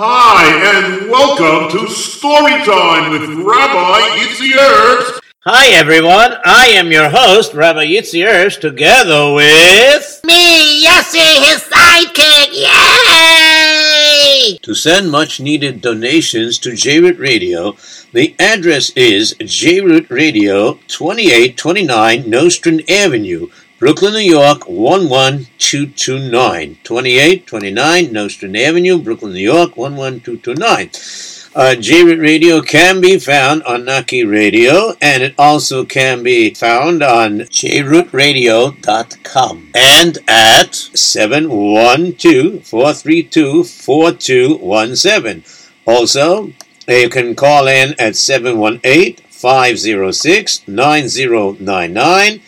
Hi, and welcome to Storytime with Rabbi Yitzi Herbst. Hi everyone, I am your host, Rabbi Yitzi Herbst, together with... Me, Yossi, his sidekick, yay! To send much needed donations to JRoot Radio, the address is JRoot Radio, 2829 Nostrand Avenue, Brooklyn, New York, 11229. 2829 Nostrand Avenue, Brooklyn, New York, 11229. Uh, JRoot Radio can be found on Naki Radio, and it also can be found on jrootradio.com and at 712-432-4217. Also, you can call in at 718-506-9099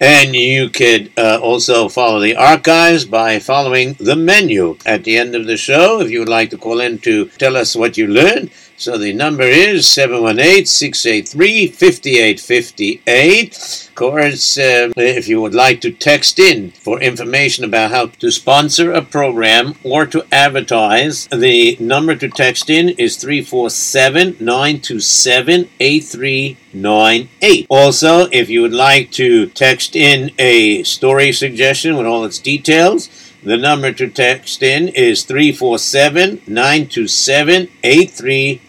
and you could uh, also follow the archives by following the menu at the end of the show if you would like to call in to tell us what you learned. So the number is 718 683 5858. Of course, uh, if you would like to text in for information about how to sponsor a program or to advertise, the number to text in is 347 927 8398. Also, if you would like to text in a story suggestion with all its details, the number to text in is 347 927 8398.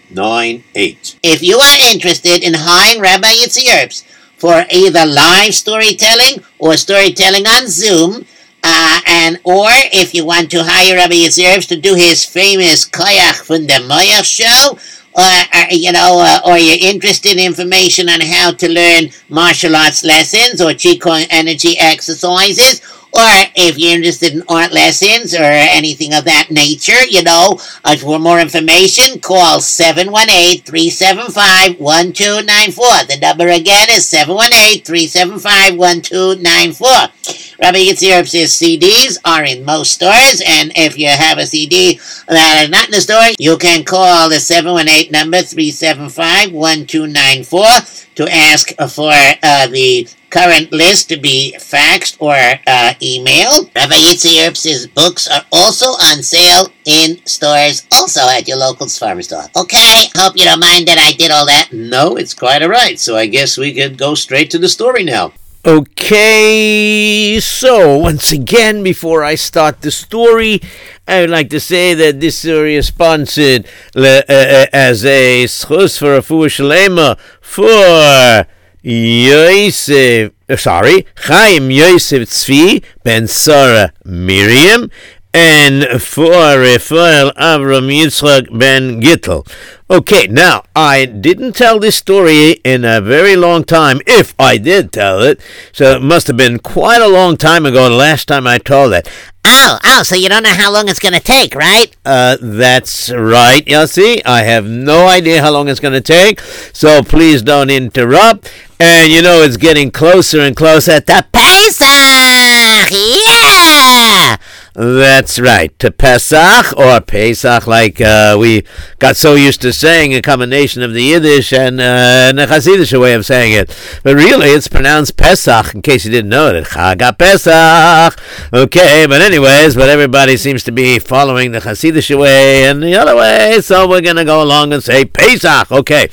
If you are interested in hiring Rabbi Herbst for either live storytelling or storytelling on Zoom, uh, and or if you want to hire Rabbi Herbst to do his famous Koyach from the Moyach show, or, uh, you know, uh, or you're interested in information on how to learn martial arts lessons or Qigong energy exercises, or if you're interested in art lessons or anything of that nature, you know, uh, for more information, call 718-375-1294. The number again is 718-375-1294. Rabbi Yitzi Herbst's CDs are in most stores, and if you have a CD that is not in the store, you can call the 718 number 375-1294 to ask for uh, the current list to be faxed or uh, emailed. Rabbi Yitzi Herbst's books are also on sale in stores, also at your local farm store. Okay, hope you don't mind that I did all that. No, it's quite all right. So I guess we could go straight to the story now. Okay, so once again, before I start the story, I would like to say that this story is sponsored le, uh, uh, as a schus for a Shalema for Yosef, sorry, Chaim Yosef Tzvi ben Sarah Miriam, and for Raphael Avram Yitzchak ben Gittel. Okay, now, I didn't tell this story in a very long time, if I did tell it, so it must have been quite a long time ago the last time I told it. Oh, oh, so you don't know how long it's going to take, right? Uh, that's right, Yossi. I have no idea how long it's going to take, so please don't interrupt. And you know, it's getting closer and closer to Pesach! Yeah! That's right, to Pesach or Pesach, like uh, we got so used to saying, a combination of the Yiddish and, uh, the Hasidic way of saying it. But really, it's pronounced Pesach, in case you didn't know it. Chag Pesach. Okay, but anyways, but everybody seems to be following the Hasidic way and the other way, so we're going to go along and say Pesach. Okay.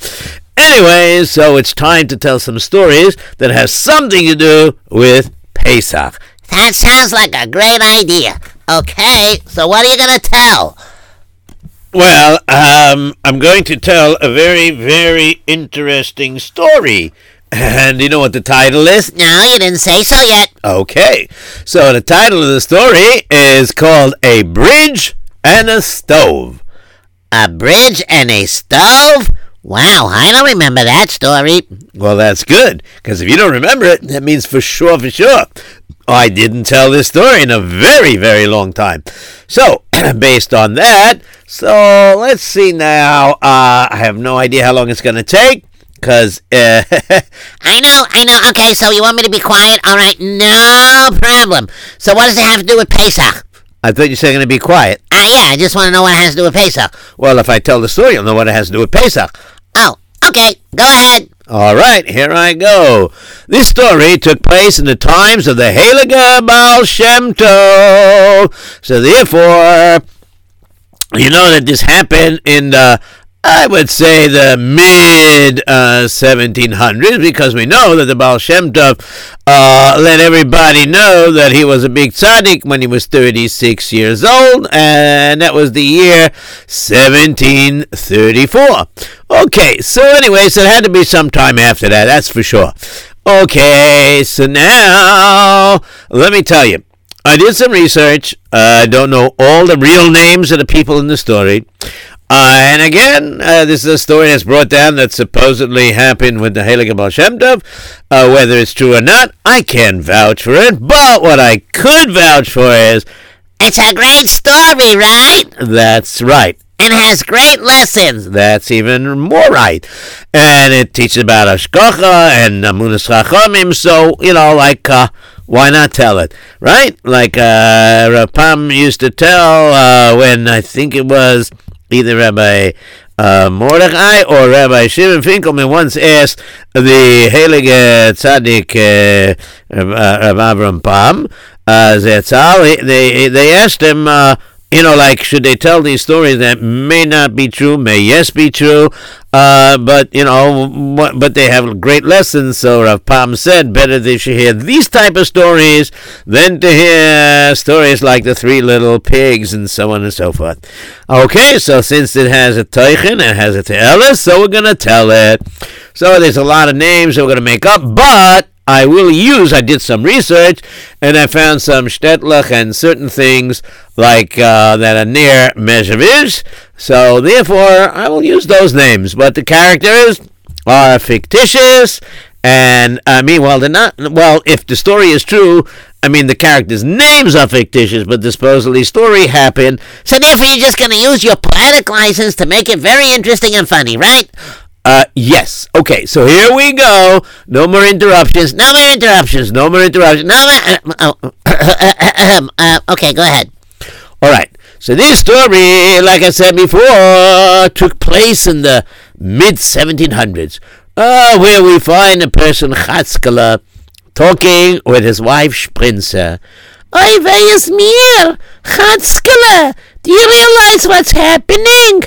Anyways, so it's time to tell some stories that have something to do with Pesach. That sounds like a great idea. Okay, so what are you going to tell? Well, um, I'm going to tell a very, very interesting story. And you know what the title is? No, you didn't say so yet. Okay, so the title of the story is called A Bridge and a Stove. A bridge and a stove? Wow, I don't remember that story. Well, that's good, because if you don't remember it, that means for sure, for sure. I didn't tell this story in a very, very long time. So, based on that, so let's see now. Uh, I have no idea how long it's going to take. Cause uh, I know, I know. Okay, so you want me to be quiet? All right, no problem. So what does it have to do with Pesach? I thought you said going to be quiet. Ah, uh, yeah. I just want to know what it has to do with Pesach. Well, if I tell the story, you'll know what it has to do with Pesach. Okay. Go ahead. All right, here I go. This story took place in the times of the Heilige Baal Shem Tov. So therefore, you know that this happened in the I would say the mid uh, 1700s because we know that the Baal Shem Tov uh, let everybody know that he was a big tzaddik when he was 36 years old, and that was the year 1734. Okay, so anyway, so it had to be some time after that, that's for sure. Okay, so now let me tell you. I did some research. I don't know all the real names of the people in the story. Uh, and again, uh, this is a story that's brought down that supposedly happened with the Heilige Baal Shem Tov. Uh, whether it's true or not, I can't vouch for it. But what I could vouch for is It's a great story, right? that's right. And has great lessons. That's even more right. And it teaches about Ashkocha and Amunas Chachamim. So, you know, like, uh, why not tell it? Right? Like uh, Rav Pam used to tell uh, when I think it was either Rabbi uh, Mordechai or Rabbi Shimon Finkelman once asked the Heilige Tzaddik uh, Rav Avram Pam, uh, they, they asked him, uh, you know, like, should they tell these stories that may not be true, may yes be true, uh, but, you know, but they have great lessons. So Rav Pam said, better they should hear these type of stories than to hear stories like the three little pigs and so on and so forth. Okay, so since it has a teichen, it has a te'elis, so we're going to tell it. So there's a lot of names that we're going to make up, but I will use, I did some research, and I found some Shtetlach and certain things like uh, that are near Mezhevish. So therefore, I will use those names. But the characters are fictitious, and I mean, well, they're not. Well, if the story is true, I mean, the characters' names are fictitious, but the supposedly story happened. So therefore, you're just going to use your poetic license to make it very interesting and funny, right? Uh, yes. Okay, so here we go. No more interruptions. No more interruptions. No more interruptions. No more. Uh, oh, uh, okay, go ahead. All right. So this story, like I said before, took place in the mid 1700s, uh, where we find a person Chatzkala talking with his wife Sprinzer. Oy, wer is mir? Chatzkele, do you realize what's happening?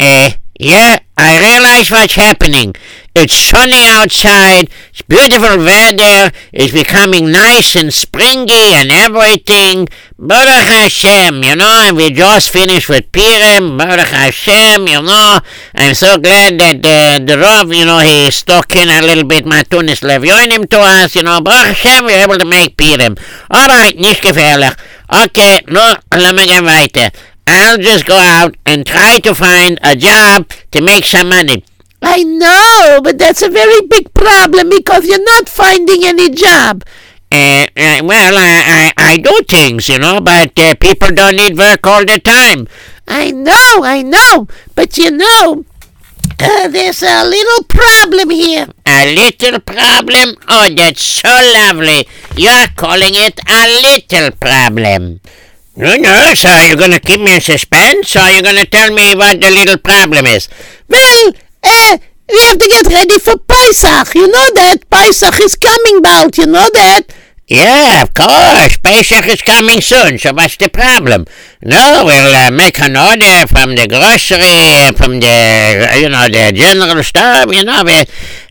Eh, yeah, I realize what's happening. It's sunny outside, it's beautiful weather, it's becoming nice and springy and everything. Baruch Hashem, you know, and we just finished with Purim, Baruch Hashem, you know. I'm so glad that uh, the Rav, you know, he's talking a little bit Matunis Levioinim to us, you know. Baruch Hashem, we're able to make Purim. Alright, nicht gefährlich. Okay, no, lass mal gehen weiter. I'll just go out and try to find a job to make some money. I know, but that's a very big problem because you're not finding any job. Uh, uh, well, I, I, I do things, you know, but uh, people don't need work all the time. I know, I know, but you know, uh, there's a little problem here. A little problem? Oh, that's so lovely. You're calling it a little problem. No, no, so you're gonna keep me in suspense, or you're gonna tell me what the little problem is? Well, uh, we have to get ready for Pesach. You know that Pesach is coming about. You know that. Yeah, of course. Pesach is coming soon, so what's the problem? No, we'll uh, make an order from the grocery, from the, you know, the general store, you know. We,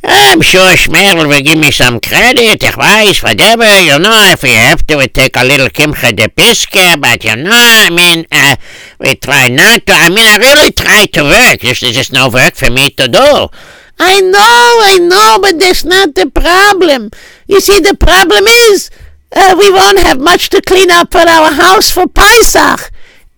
I'm sure Shmerl will give me some credit, ich weiß, whatever, you know, if we have to, we take a little kimcha de piske, but, you know, I mean, uh, we try not to, I mean, I really try to work, there's just no work for me to do. I know, I know, but that's not the problem. You see, the problem is uh, we won't have much to clean up at our house for Pesach.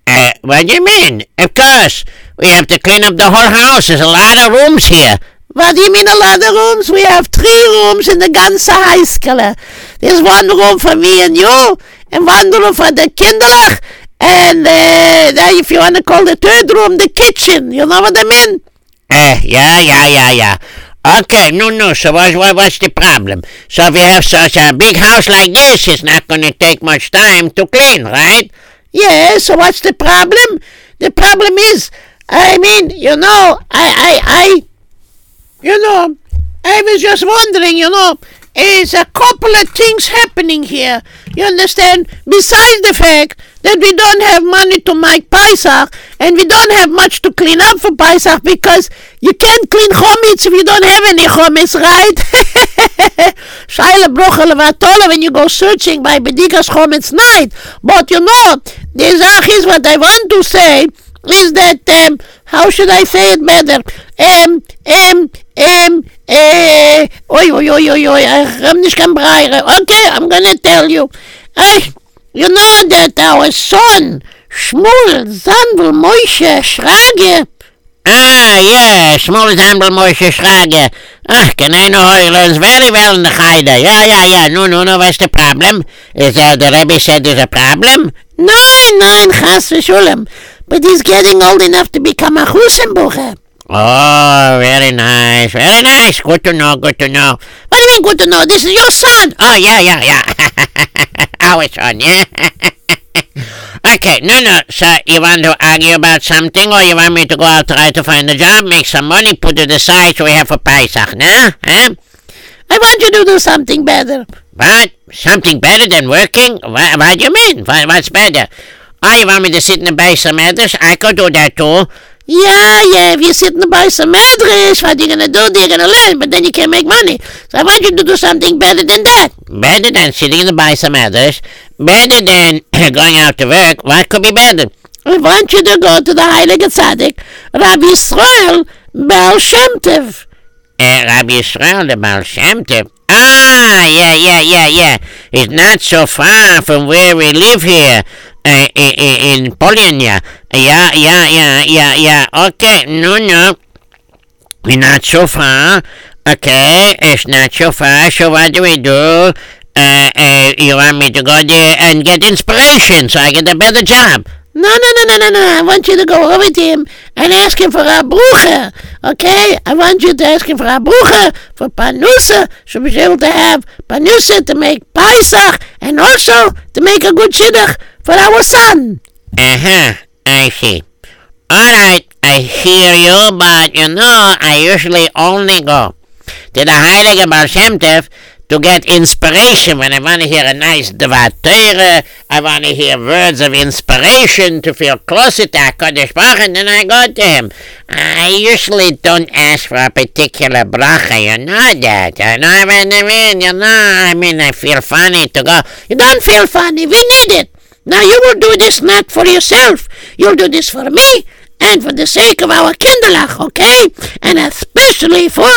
Uh, what do you mean? Of course, we have to clean up the whole house, there's a lot of rooms here. What do you mean a lot of rooms? We have three rooms in the ganze high school. There's one room for me and you, and one room for the kinderlach, and uh, if you want to call the third room the kitchen. You know what I mean? Uh, yeah, yeah, yeah, yeah. Okay, no, no, so what, what, what's the problem? So if you have such a big house like this, it's not going to take much time to clean, right? Yeah, so what's the problem? The problem is, I mean, you know, I, I, I, you know, I was just wondering, you know, is a couple of things happening here. You understand? Besides the fact that we don't have money to make Pesach, and we don't have much to clean up for Pesach because you can't clean chometz if you don't have any chometz, right? Shaila brochel vatola when you go searching by Bedikas chometz night. But you know, the Zach is what I want to say is that um, how should I say it better? Um, um, um, uh, oi, oi, oi, oi, oi, I'm nicht kein Breire. Okay, I'm gonna tell you. Uh, you know that our son, Shmuel Zandel Moshe Schrage, Ah, yeah, small example, Moshe Schrage. Ah, can I know he learns very well in the Chayda. Yeah, yeah, yeah. No, no, no, what's the problem? Is that the Rebbe said there's a problem? Nein, nein, Chas v'shulam. But he's getting old enough to become a Husenbucher. Oh, very nice, very nice. Good to know, good to know. What do you mean good to know? This is your son. Oh, yeah, yeah, yeah. Our son, yeah? okay, no, no. So, you want to argue about something, or you want me to go out try to find a job, make some money, put it aside so we have a Pesach, nah? Eh? Huh? I want you to do something better. What? Something better than working? What, what do you mean? What, what's better? Oh, you want me to sit in the matters? I could do that too. Yeah, yeah, if you sit in the bar some address, what you gonna do? You're gonna learn, but then you can't make money. So I want you to do something better than that. Better than sitting in the base of matters? Better than going out to work? What could be better? I want you to go to the Heilige Tzaddik, Rabbi Yisrael Baal Shem Tov. Uh, Rabbi Yisrael, the Baal Shem Tov. Ah, yeah, yeah, yeah, yeah. It's not so far from where we live here. Uh, in, in Polonia. Yeah, yeah, yeah, yeah, yeah. Okay, no, no. We're not so far. Okay, it's not so far. So what do we do? Uh, uh, you want me to go there and get inspiration so I get a better job? No, no, no, no, no, no. I want you to go over to him and ask him for a brucha. Okay? I want you to ask him for a brucha for panusa. So be able to have panusa to make paisach and also to make a good shidduch for our son. Uh huh. I see. All right, I hear you, but you know, I usually only go to the Heilige Baal to get inspiration when I want to hear a nice Dvar Torah, I want to hear words of inspiration to feel closer to HaKadosh Baruch and then I go to him. I usually don't ask for a particular bracha, you know that. You know what I mean? You know, I mean, I feel funny to go. You don't feel funny, we need it. Now you will do this not for yourself. You'll do this for me and for the sake of our kinderlach, okay? And especially for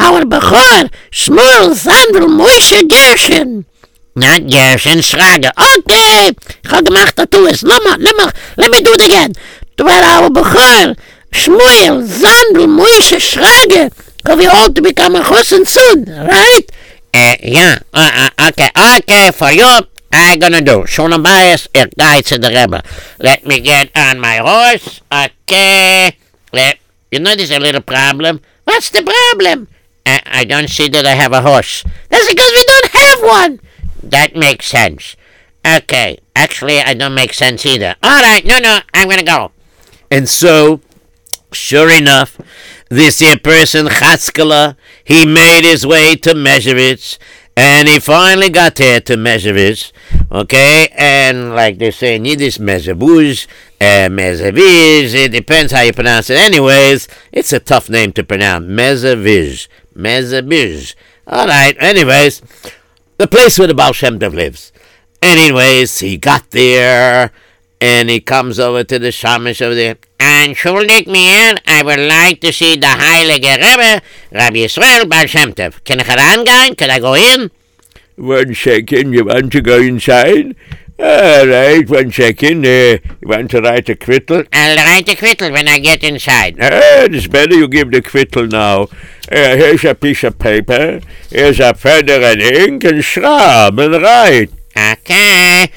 our Bechor, Shmuel Sandel Moshe Gershon. Not Gershon, Schrager. Okay, habe gemacht, dass du es. Let me, let me, let me do it again. To our Bechor, Shmuel Sandel Moshe Schrager, because we all to become a Chosen soon, right? Uh, yeah, uh, uh, okay, okay, for you, I gonna do. Shona bias, it guides to the rebel. Let me get on my horse. Okay. Let, you know there's a little problem. What's the problem? I, I don't see that I have a horse. That's because we don't have one. That makes sense. Okay. Actually, I don't make sense either. All right. No, no. I'm gonna go. And so, sure enough, this here person, Chatzkala, he made his way to Mezheritz, and he finally got there to Mezheritz, okay? And like they say in Yiddish, Mezhebush, uh, Mezeviz, it depends how you pronounce it. Anyways, it's a tough name to pronounce. Mezeviz. Mezeviz. All right, anyways, the place where the Baal Shem Tov lives. Anyways, he got there, and he comes over to the Shamish over there. Entschuldigt mir, I would like to see the Heilige Rebbe, Rabbi Yisrael Baal Shem Tov. Can I herangehen? Can I go in? One second, you want to go inside? All right, one second. Uh, you want to write a quittel? I'll write a quittel when I get inside. Ah, it's better you give the quittel now. Uh, here's a piece of paper. Here's a feather and ink and scrub and write. Okay.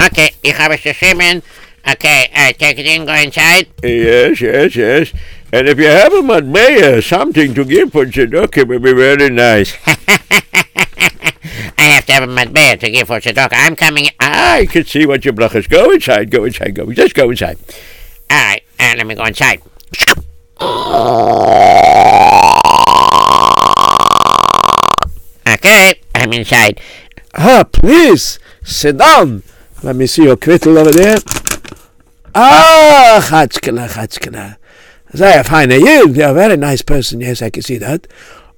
Okay, ich habe es geschrieben. Okay, uh, take it in, go inside. Yes, yes, yes. And if you have a matmeya, something to give for tzedakah would be very nice. I have to have a matbeah to give for tzedakah. I'm coming. I can see what your brachas. Go inside, go inside, go. Just go inside. All right, uh, let me go inside. Okay, I'm inside. Ah, please, sit down. Let me see your quittel over there. Ah, Chachkela, Chachkela. Sehr fine. You, you're a very nice person. Yes, I can see that.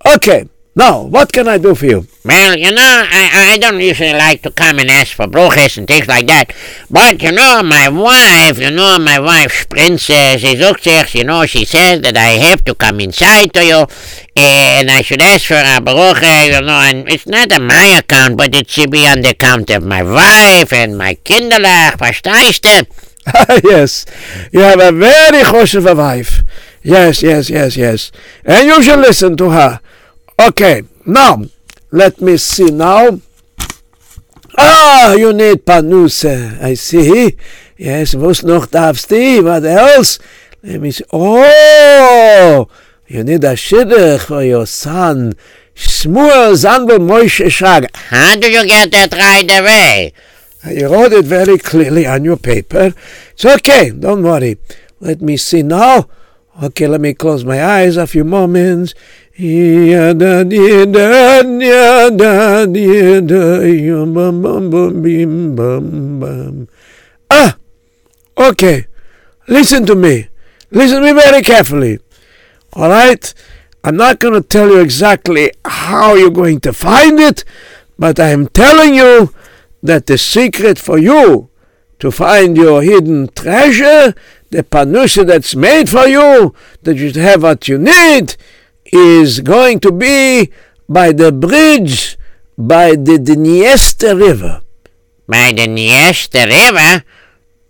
Okay, now, what can I do for you? Well, you know, I, I don't usually like to come and ask for bruches and things like that. But, you know, my wife, you know, my wife, Princess, here, you know, she says that I have to come inside to you and I should ask for a bruche, you know, and it's not on my account, but it should be on the account of my wife and my kinderlach, verstehst du? yes, you have a very choshev wife. Yes, yes, yes, yes. And you should listen to her. Okay, now, let me see now. Ah, you need panuse. I see. Yes, was noch darfst du? What else? Let me see. Oh, you need a shidduch for your son. Shmuel Zandel Moshe Shag. How do you get that right away? You wrote it very clearly on your paper. It's okay, don't worry. Let me see now. Okay, let me close my eyes a few moments. Ah, okay. Listen to me. Listen to me very carefully. All right? I'm not going to tell you exactly how you're going to find it, but I'm telling you that the secret for you to find your hidden treasure, the panusha that's made for you, that you have what you need, is going to be by the bridge by the Dniester River. By the Dniester River?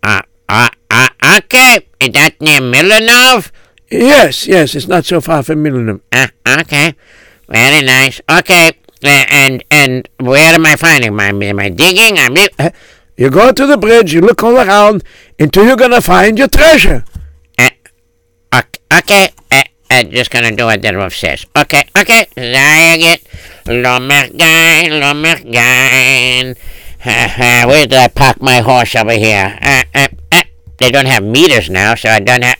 Uh, uh, uh, okay. Is that near Milanov? Yes, yes, it's not so far from Milanov. Uh, okay. Very nice. Okay. Uh, and and where am I finding? Am I, am I digging? I'm uh, you go to the bridge, you look all around until you're going to find your treasure. Uh, okay. Uh, I'm just gonna do what the roof says. Okay, okay. Zayagit. Lomergain, Lomergain. Where did I park my horse over here? Uh, uh, uh, they don't have meters now, so I don't have.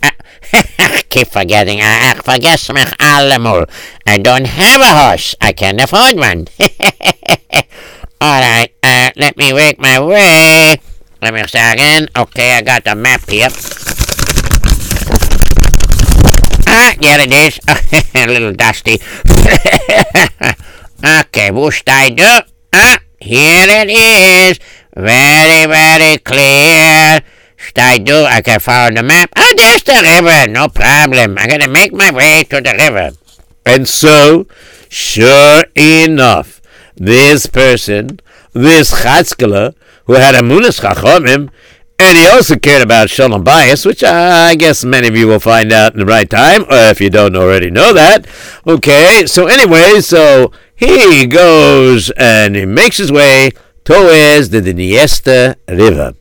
I keep forgetting. I, forget mich allemol. I don't have a horse. I can't afford one. All right. Uh, let me work my way. Let me start again. Okay, I got the map here. Ah, there it is. a little dusty. okay, what I do? Ah, here it is. Very, very clear. Should I do? I can follow the map. Ah, there's the river. No problem. I'm gonna make my way to the river. And so, sure enough, this person, this Chatzkala, who had a Munas Chachomim, and he also cared about Shalom Bayis, which I guess many of you will find out in the right time, or if you don't already know that. Okay, so anyway, so he goes and he makes his way towards the Dniester River.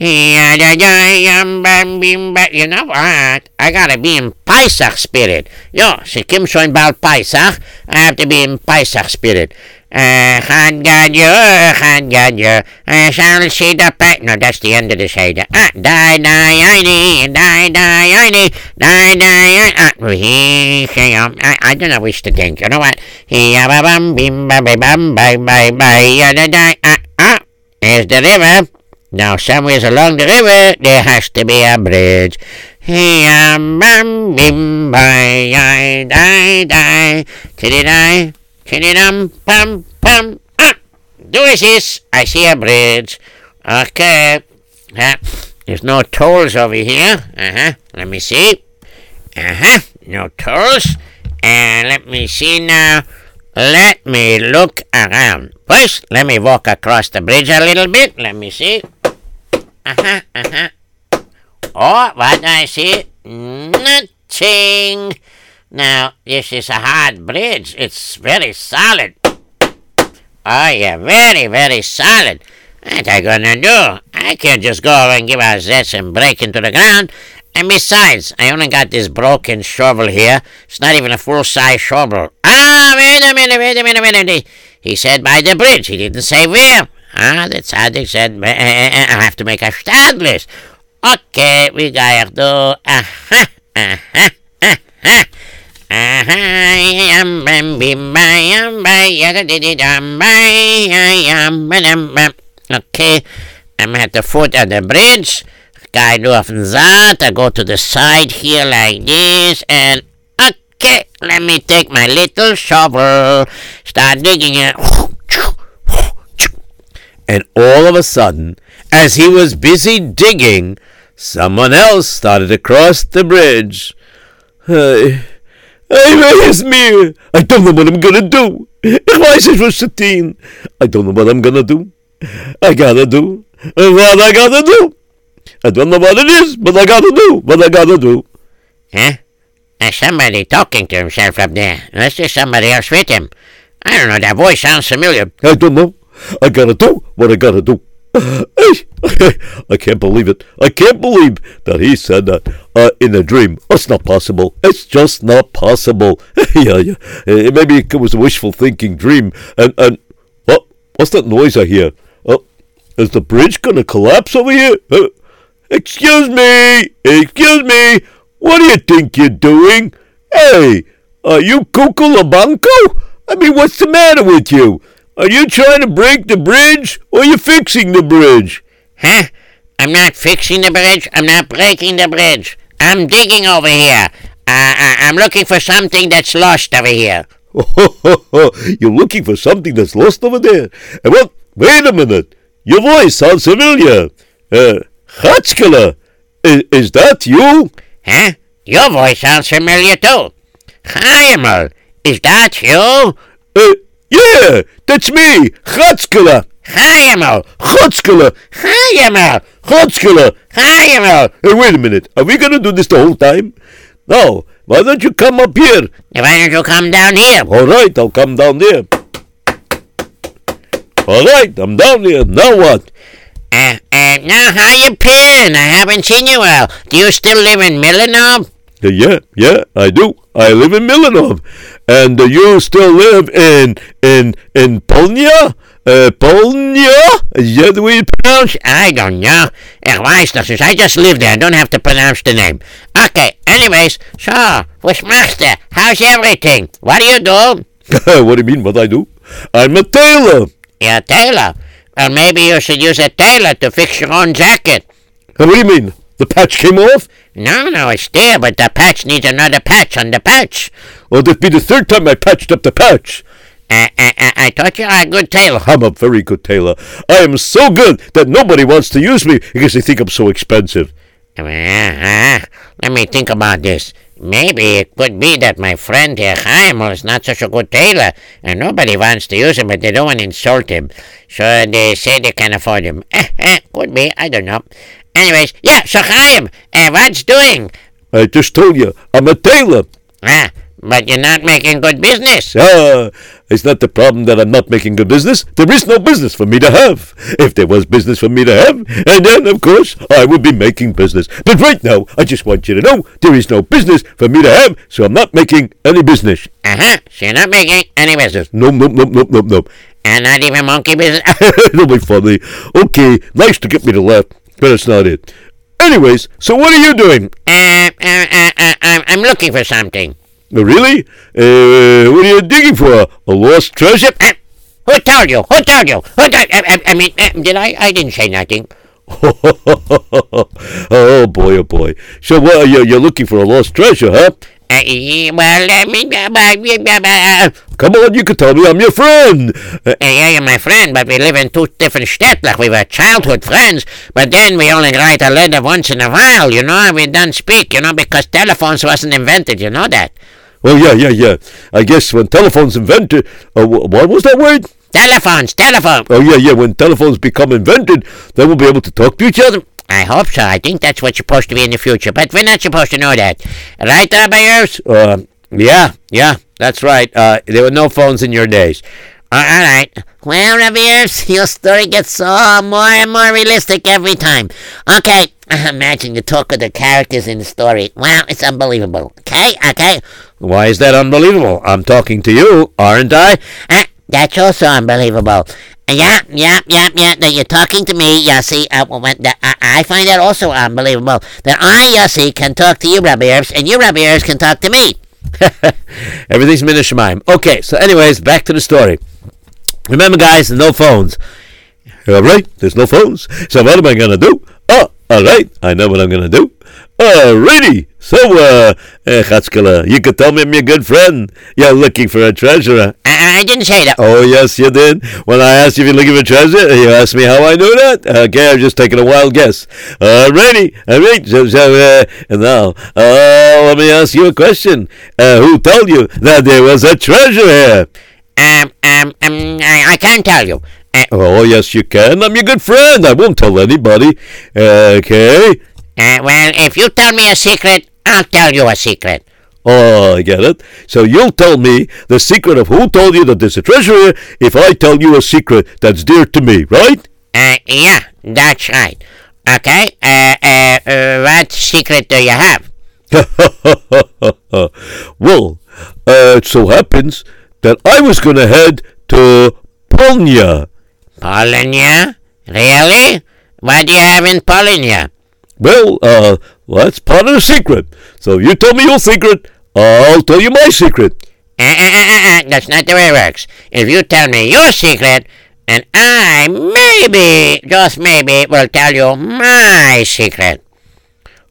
Um, um, um, you know what? I gotta be in Pesach spirit. Yo, she Kim schon bald Pesach. I have to be in Pesach spirit. Uh, Changadya, Changadya, uh, uh, Shall Shida Pet. No, that's the end of the Shida. Ah, die, die, I die, die, I die, die, ah, he, she, um, I, I don't know which to think. You know what? He, ba, bum, bim, ba, ba, bum, ba, ba, ba, ya, da, da, ah, ah, is the river. Now, somewhere along the river, there has to be a bridge. Hey, um, bum, bim, ba, ya, die, die, tiddy, die. Chididum, pum, pum, up. Do this. I see a bridge. Okay. Uh, there's no tolls over here. Uh-huh. Let me see. Uh-huh. No tolls. And let me see now. Let me look around. First, let me walk across the bridge a little bit. Let me see. Uh-huh, uh-huh. Oh, what do I see? Nothing. Now, this is a hard bridge. It's very solid. Oh, yeah, very, very solid. What I gonna do? I can't just go and give a zest and break into the ground. And besides, I only got this broken shovel here. It's not even a full-size shovel. Ah, wait a minute, wait a minute, wait a minute. He said by the bridge. He didn't say where. Ah, the tzaddik said, I have to make a stadlist. Okay, we gotta do, uh-huh, uh-huh, uh-huh. Okay, I'm at the foot of the bridge. Guy off that. I go to the side here like this, and okay, let me take my little shovel, start digging it. And all of a sudden, as he was busy digging, someone else started to cross the bridge. Hey, hey, it's me. I don't know what I'm gonna do. Ich weiß nicht, was zu tun. I don't know what I'm gonna do. I gotta do what I gotta do. I don't know what it is, but I gotta do what I gotta do. Huh? There's somebody talking to himself up there. Unless there's somebody else with him. I don't know, that voice sounds familiar. I don't know. I gotta do what I gotta do. I can't believe it. I can't believe that he said that uh, in a dream. It's not possible. It's just not possible. yeah, yeah. Uh, maybe it was a wishful thinking dream. And and what? What's that noise I hear? Oh, is the bridge gonna collapse over here? Uh, excuse me. Excuse me. What do you think you're doing? Hey, are you Cuckoo? I mean, what's the matter with you? Are you trying to break the bridge or are you fixing the bridge? Huh? I'm not fixing the bridge. I'm not breaking the bridge. I'm digging over here. Uh, I- I'm looking for something that's lost over here. You're looking for something that's lost over there. And what? Wait a minute. Your voice sounds familiar. Uh, Hatskala, is, is that you? Huh? Your voice sounds familiar too. Hi, Is that you? Uh, yeah, that's me, Hatskala. Hi, Emil. Hatskala, Hi, Emil. Hatskala. Hi, Emil. Hey, wait a minute. Are we gonna do this the whole time? No. Why don't you come up here? Why don't you come down here? All right, I'll come down there. All right, I'm down here. Now what? Uh, uh, now how you been? I haven't seen you well. Do you still live in Milanov? Yeah, yeah, I do. I live in Milanov, and uh, you still live in in in Polnia. Uh, Polnia? Is that the way you pronounce? I don't know. Das. I just live there. I don't have to pronounce the name. Okay, anyways, so, machst du? How's everything? What do you do? what do you mean? What I do? I'm a tailor. You're a tailor. Well, maybe you should use a tailor to fix your own jacket. Uh, what do you mean? The patch came off? No, no, it's there, but the patch needs another patch on the patch. Well, that'd be the third time I patched up the patch. Uh, I, I, I thought you are a good tailor. I'm a very good tailor. I am so good that nobody wants to use me because they think I'm so expensive. Uh, uh, let me think about this. Maybe it could be that my friend here, Chaim, is not such a good tailor, and nobody wants to use him, but they don't want to insult him. So they say they can afford him. Eh, eh, could be, I don't know. Anyways, yeah, so Chaim, uh, what's doing? I just told you, I'm a tailor. Ah, but you're not making good business. Ah, it's not the problem that I'm not making good business. There is no business for me to have. If there was business for me to have, and then, of course, I would be making business. But right now, I just want you to know there is no business for me to have, so I'm not making any business. Uh-huh, so you're not making any business. No, no, no, no, no, no. And not even monkey business. It'll be funny. Okay, nice to get me to laugh, but it's not it. Anyways, so what are you doing? uh, uh, uh, uh, I'm, I'm looking for something. Uh, Really? Uh, what are you digging for? A lost treasure? Uh, who told you? Who told you? Who told I, I, mean, uh, did I? I didn't say nothing. oh boy, oh boy. So what? You're, you're looking for a lost treasure, huh? Yeah, well, I mean, Come on, you can tell me I'm your friend. Uh, yeah, you're my friend, but we live in two different states. Like we were childhood friends, but then we only write a letter once in a while, you know. and We don't speak, you know, because telephones wasn't invented. You know that. well, yeah, yeah, yeah. I guess when telephones invented, uh, what was that word? Telephones, telephone. Oh yeah, yeah. When telephones become invented, then we'll be able to talk to each other. I hope so. I think that's what's supposed to be in the future, but we're not supposed to know that, right, Rabbi Ers? Uh, yeah, yeah, that's right. Uh, there were no phones in your days. Uh, all right. Well, Raviers, your story gets so more and more realistic every time. Okay, imagine you talk of the characters in the story. Wow, it's unbelievable. Okay, okay. Why is that unbelievable? I'm talking to you, aren't I? Uh, that's also unbelievable. Yeah, yeah, yeah, yeah. That you're talking to me, Yossi. Uh, that, I, I find that also unbelievable. That I, Yossi, can talk to you, Rabiers, and you, Rabiers, can talk to me. Everything's min Shemaim. Okay, so anyways, back to the story. Remember, guys, no phones. All right, there's no phones. So what am I gonna do? Oh, all right, I know what I'm gonna do. Alrighty. So, uh, uh, you could tell me I'm your good friend. You're looking for a treasure. I, I didn't say that. Oh, yes, you did. When I asked you if you're looking for treasure, you asked me how I knew that. Okay, I'm just taking a wild guess. Alrighty. All right. So, so uh, and now, uh, let me ask you a question. Uh, who told you that there was a treasure here? Um, um, um, I, I can't tell you. Uh, Oh, yes, you can. I'm your good friend. I won't tell anybody. Okay. Uh, well, if you tell me a secret, I'll tell you a secret. Oh, I get it. So you'll tell me the secret of who told you that there's a treasure if I tell you a secret that's dear to me, right? Uh, yeah, that's right. Okay, uh, uh, uh, what secret do you have? well, uh, it so happens that I was going to head to Polnia. Polonia? Really? What do you have in Polonia? Well, uh, that's part of the secret. So you tell me your secret, I'll tell you my secret. Uh, uh, uh, uh, uh, that's not the way it works. If you tell me your secret, and I maybe, just maybe, will tell you my secret.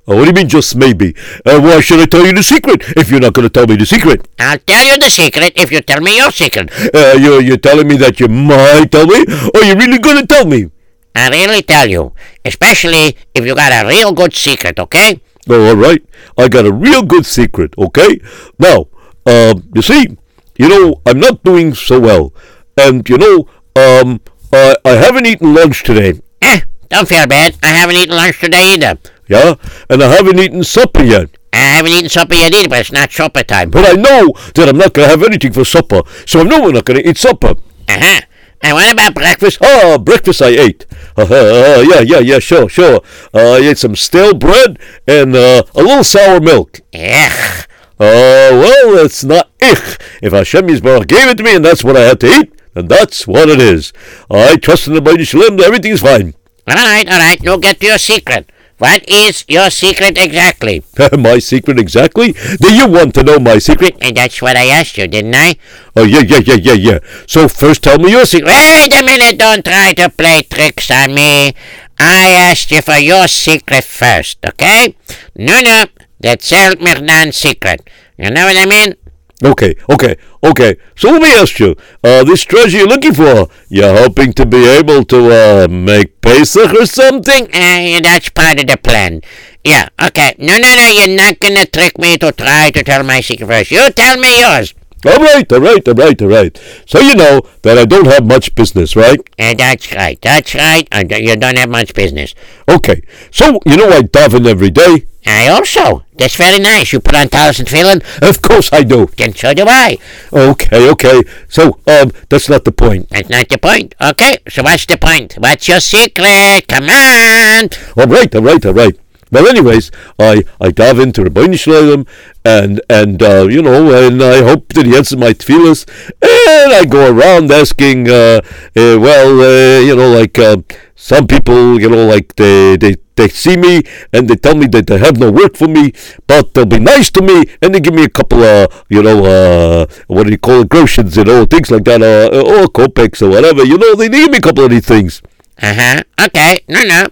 Oh, what do you mean, just maybe? Uh, why should I tell you the secret if you're not going to tell me the secret? I'll tell you the secret if you tell me your secret. Uh, you're, you're telling me that you might tell me, or you're really going to tell me? I really tell you, especially if you got a real good secret, okay? Oh, all right. I got a real good secret, okay? Now, um, you see, you know, I'm not doing so well. And, you know, um, I, I haven't eaten lunch today. Eh, don't feel bad. I haven't eaten lunch today either. Yeah? And I haven't eaten supper yet. I haven't eaten supper yet either, but it's not supper time. But I know that I'm not going to have anything for supper. So I know we're not going to eat supper. Uh-huh. And what about breakfast? Oh, breakfast I ate. Uh, uh, yeah, yeah, yeah, sure, sure. Uh, I ate some stale bread and uh, a little sour milk. Ugh. Uh, well, it's not ich. If Hashem Yisbarach gave it to me and that's what I had to eat, then that's what it is. I trust in the B'nai Shalom, everything's fine. All right, all right. Now get to your secret. What is your secret exactly? my secret exactly? Do you want to know my secret? And that's what I asked you, didn't I? Oh, yeah, yeah, yeah, yeah, yeah. So first tell me your secret. Wait a minute, don't try to play tricks on me. I asked you for your secret first, okay? No, no, that's El Mirdan's secret. You know what I mean? Okay, okay, okay. So let me ask you, uh, this treasure you're looking for, you're hoping to be able to, uh, make Pesach or something? Uh, that's part of the plan. Yeah, okay. No, no, no, you're not gonna trick me to try to tell my secret first. You tell me yours. All right, all right, all right, all right. So you know that I don't have much business, right? Uh, that's right, that's right. You don't have much business. Okay, so you know I daven every day? I also. That's very nice. You put on Talis and Tefillin? Of course I do. Then so do I. Okay, okay. So, um, that's not the point. That's not the point. Okay, so what's the point? What's your secret? Come on. All right, all right, all right. Well, anyways, I I dive into the B'nai Shalom, and and uh, you know, and I hope that he answers my tefillas, and I go around asking, uh, uh well, uh, you know, like uh, some people, you know, like they they they see me and they tell me that they have no work for me, but they'll be nice to me and they give me a couple of, you know, uh, what do you call it, grotions, you know, things like that, or kopecks or whatever, you know, they give me a couple of these things. Uh huh. Okay. No, no.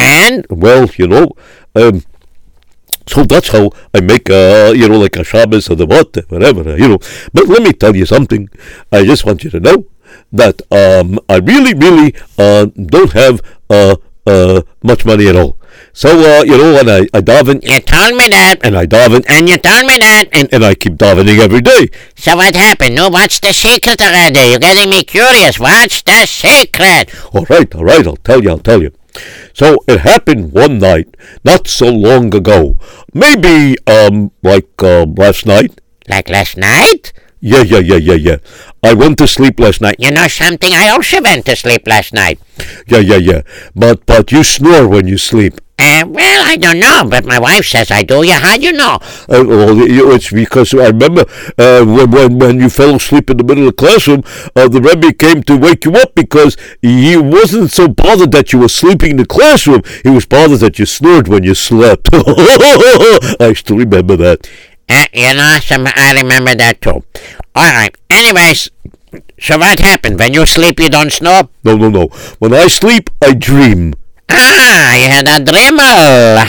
And Well, you know, um, so that's how I make, uh, you know, like a Shabbos or the what, whatever, you know. But let me tell you something. I just want you to know that um, I really, really uh, don't have uh, uh, much money at all. So, uh, you know, and I, I daven, you told me that. and I daven, And you told me that. and, and I keep davening every day. So what happened? No, what's the secret already? You're getting me curious. What's the secret? All right, all right, I'll tell you, I'll tell you. So it happened one night, not so long ago. Maybe, um, like, um, last night. Like last night? Yeah, yeah, yeah, yeah, yeah. I went to sleep last night. You know something? I also went to sleep last night. Yeah, yeah, yeah. But, but you snore when you sleep. Uh, well, I don't know, but my wife says I do. Yeah, how do you know? Uh, well, it's because I remember uh, when, when when you fell asleep in the middle of the classroom, uh, the Rebbe came to wake you up because he wasn't so bothered that you were sleeping in the classroom. He was bothered that you snored when you slept. I still remember that. Uh, you know, some, I remember that too. All right. Anyways, so what happened? When you sleep, you don't snore? No, no, no. When I sleep, I dream. Ah, you had a dreamel.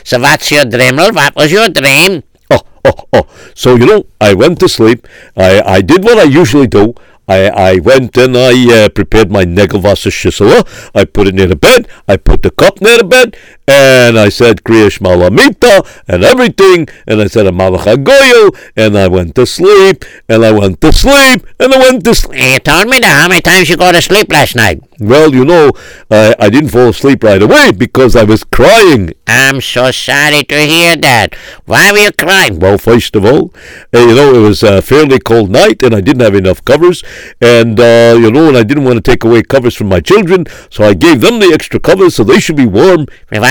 so what's your dreamel? What was your dream? Oh, oh, oh. So, you know, I went to sleep. I, I did what I usually do. I, I went and I uh, prepared my Negelwasser schissel. I put it near the bed. I put the cup near the bed. And I said, Kriyash Malamita and everything. And I said, a Amalachagoyo. And I went to sleep. And I went to sleep. And I went to sleep. You told me that. How many times you go to sleep last night? Well, you know, I, I didn't fall asleep right away because I was crying. I'm so sorry to hear that. Why were you crying? Well, first of all, uh, you know, it was a fairly cold night and I didn't have enough covers. And, uh, you know, and I didn't want to take away covers from my children, so I gave them the extra covers so they should be warm.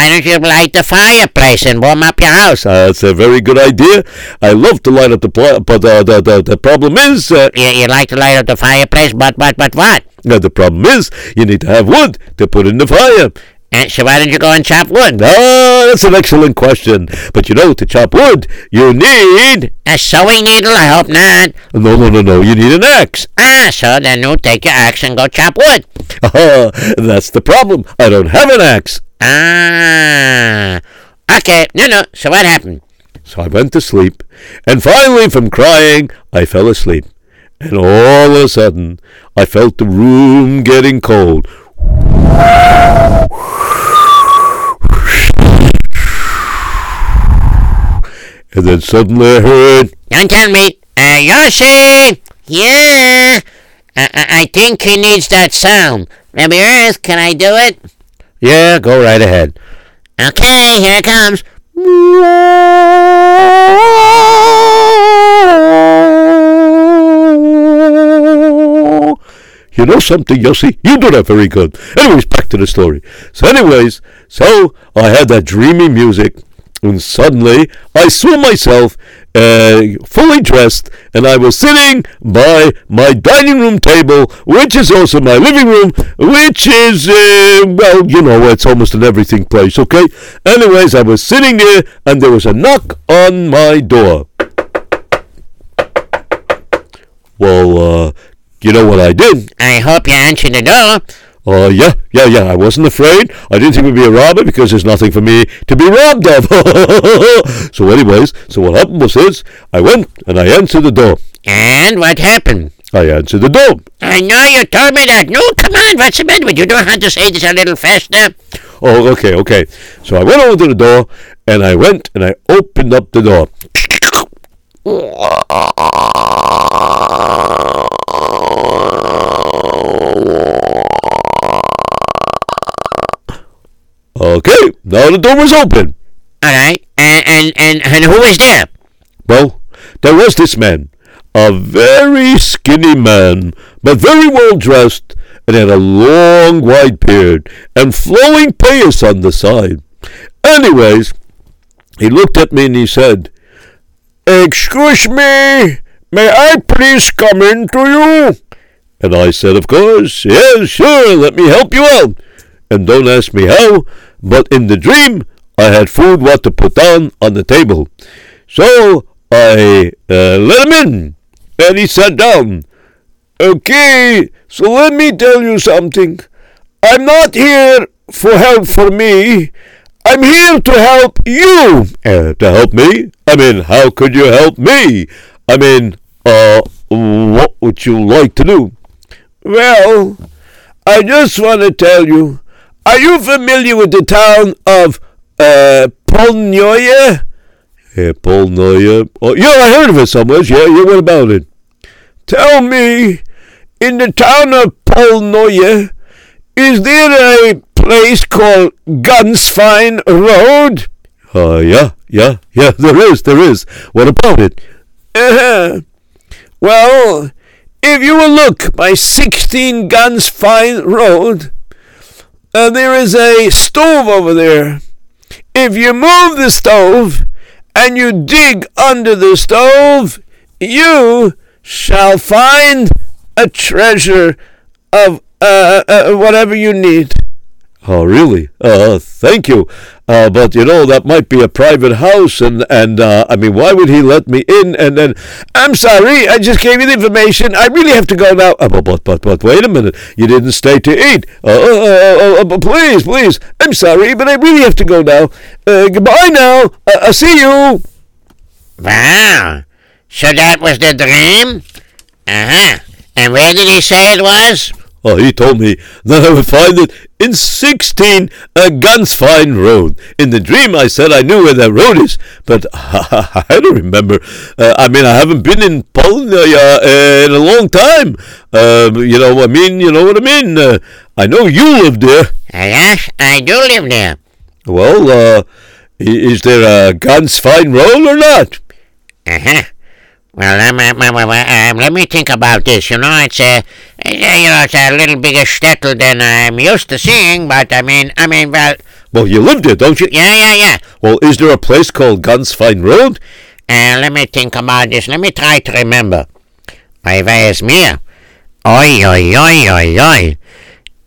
Why don't you light the fireplace and warm up your house? That's a very good idea. I love to light up the pla- but uh, the, the, the problem is, uh, You, you like to light up the fireplace, but, but, but what? uh, the problem is, you need to have wood to put in the fire. Uh, so why don't you go and chop wood? Ah, that's an excellent question. But you know, to chop wood, you need. A sewing needle? I hope not. No, no, no, no. You need an axe. Ah, so then you take your axe and go chop wood. Ah, that's the problem. I don't have an axe. Ah. Okay, no, no. So what happened? So I went to sleep, and finally, from crying, I fell asleep. And all of a sudden, I felt the room getting cold. And then suddenly I heard, Don't tell me. Uh, Yoshi! Yeah! I, I, I think he needs that sound. Rabbi Earth, can I do it? Yeah, go right ahead. Okay, here it comes. You know something, Yossi? You do that very good. Anyways, back to the story. So, anyways, so I had that dreamy music, and suddenly I saw myself uh, fully dressed, and I was sitting by my dining room table, which is also my living room, which is, uh, well, you know, it's almost an everything place, okay? Anyways, I was sitting there, and there was a knock on my door. Well, uh, you know what I did? I hope you answered the door. Oh, yeah, yeah, yeah. I wasn't afraid. I didn't think it would be a robber because there's nothing for me to be robbed of. so, anyways, so what happened was this I went and I answered the door. And what happened? I answered the door. I know you told me that. No, come on, what's the matter with you? You don't have to say this a little faster. Oh, okay, okay. So I went over to the door and I went and I opened up the door. Okay, now the door was open. All right, and, and, and, and who was there? Well, there was this man, a very skinny man, but very well dressed, and had a long white beard and flowing payas on the side. Anyways, he looked at me and he said, Excuse me, may I please come in to you? And I said, Of course, yes, sure, let me help you out. And don't ask me how, but in the dream, I had food what to put down on the table. So I uh, let him in, and he sat down. Okay, so let me tell you something. I'm not here for help for me. I'm here to help you. Uh, to help me? I mean, how could you help me? I mean, uh, what would you like to do? Well, I just want to tell you. Are you familiar with the town of uh, Polnoye? Yeah, Polnoye. Oh, yeah, I heard of it somewhere. Yeah, yeah, what about it? Tell me, in the town of Polnoye, is there a place called Gunsfine Road? Uh, yeah, yeah, yeah, there is, there is. What about it? Uh-huh. Well, if you will look by 16 Gunsfine Road, uh, there is a stove over there. If you move the stove and you dig under the stove, you shall find a treasure of uh, uh, whatever you need. Oh, really? Uh, thank you. Uh, but you know that might be a private house, and and uh, I mean, why would he let me in? And then, I'm sorry, I just gave you the information. I really have to go now. Uh, but but but wait a minute, you didn't stay to eat. Uh, uh, uh, uh, uh, please, please. I'm sorry, but I really have to go now. Goodbye now. I'll see you. Wow. So that was the dream? Uh huh. And where did he say it was? Oh, he told me that I would find it in 16 uh, Gunsfine Road. In the dream, I said I knew where that road is, but I don't remember. Uh, I mean, I haven't been in Poland uh, uh, in a long time. Um, you know, I mean, you know what I mean. Uh, I know you live there. Yes, I do live there. Well, uh, is there a Gunsfine Road or not? Uh huh. Well, um, um, um, um, um, let me think about this. You know, it's a, uh, you know, it's a little bigger shtetl than I'm used to seeing. But I mean, I mean, well, Well, you live there, don't you? yeah, yeah, yeah. Well, is there a place called Guns Fine Road? Uh, let me think about this. Let me try to remember. Oi, wer ist mir? Oi, oi, oi, oi, oi.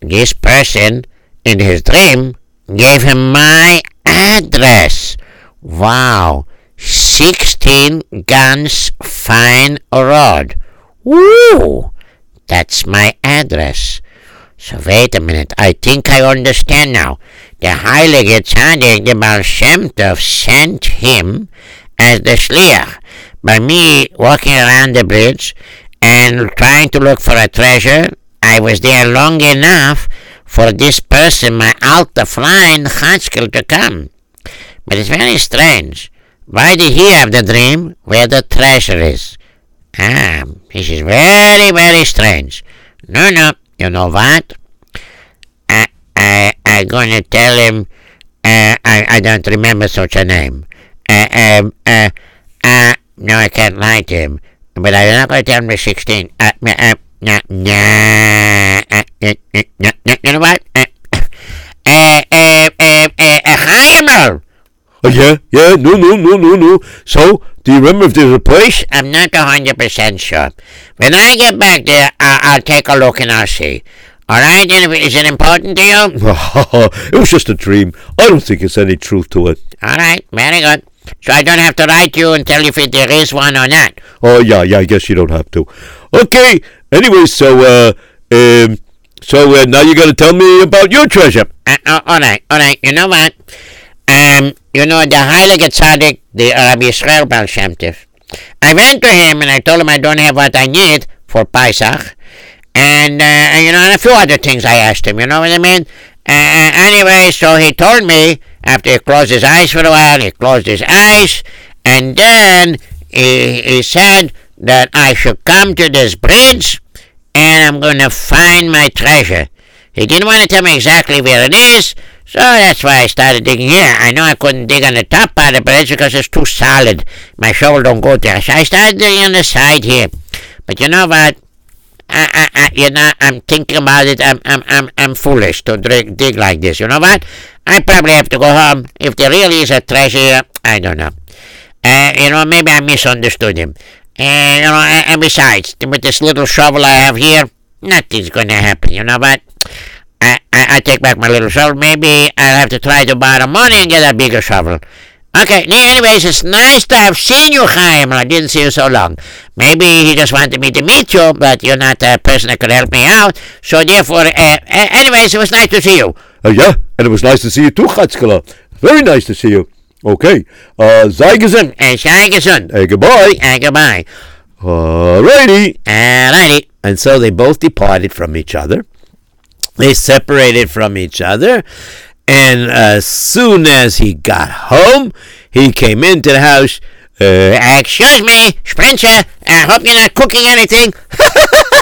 This person, in his dream, gave him my address. Wow. 16 Guns Fine Road. Woo! That's my address. So wait a minute. I think I understand now. The Heilige Tzaddik, the Baal sent him as the shliach by me walking around the bridge and trying to look for a treasure. I was there long enough for this person, my alta flying Chatzkel, to come. But it's very strange. Why did he have the dream where the treasure is? Ah, this is very, very strange. No, no, you know what? I, I, I'm gonna tell him. Uh, I, I don't remember such a name. Uh, um, uh, uh, no, I can't lie to him. But I'm not gonna tell him the 16. Uh, uh, uh, nah, nah, uh, uh, uh, uh, uh, you know what? Uh, uh, uh, uh, uh, uh, Heimer! Oh, yeah, yeah, no, no, no, no, no. So, do you remember if there's a place? I'm not a hundred percent sure. When I get back there, I- I'll take a look and I'll see. All right? And if- is it important to you? it was just a dream. I don't think it's any truth to it. All right, very good. So I don't have to write you and tell you if there is one or not. Oh, yeah, yeah, I guess you don't have to. Okay, anyway, so, uh, um, so uh, now you got to tell me about your treasure. Uh, uh, all right, all right. You know what? Um, you know the Heilige Tzaddik, the Rabbi Israel Baal Shem Tov. I went to him and I told him I don't have what I need for Pesach, and uh, you know, and a few other things I asked him. You know what I mean? Uh, anyway, so he told me after he closed his eyes for a while, he closed his eyes, and then he, he said that I should come to this bridge, and I'm going to find my treasure. He didn't want to tell me exactly where it is, so that's why I started digging here. I know I couldn't dig on the top part of the bridge because it's too solid. My shovel don't go there. So I started digging on the side here. But you know what? I, I, I, you know, I'm thinking about it. I'm, I'm, I'm, I'm foolish to dig, dig like this. You know what? I probably have to go home. If there really is a treasure here, I don't know. Uh, you know, maybe I misunderstood him. Uh, you know, and, and besides, with this little shovel I have here, nothing's going to happen. You know what? I, I, I take back my little shovel. Maybe I'll have to try to borrow money and get a bigger shovel. Okay, yeah, anyways, it's nice to have seen you, Chaim. I didn't see you so long. Maybe he just wanted me to meet you, but you're not a person that could help me out. So therefore, uh, uh, anyways, it was nice to see you. Uh, yeah, and it was nice to see you too, Chatzkala. Very nice to see you. Okay, uh, sei gesund. And sei gesund. Hey, goodbye. Uh, goodbye. Alrighty. Alrighty. And so they both departed from each other. They separated from each other. And as soon as he got home, he came into the house. Uh, Excuse me, Spencer. I hope you're not cooking anything.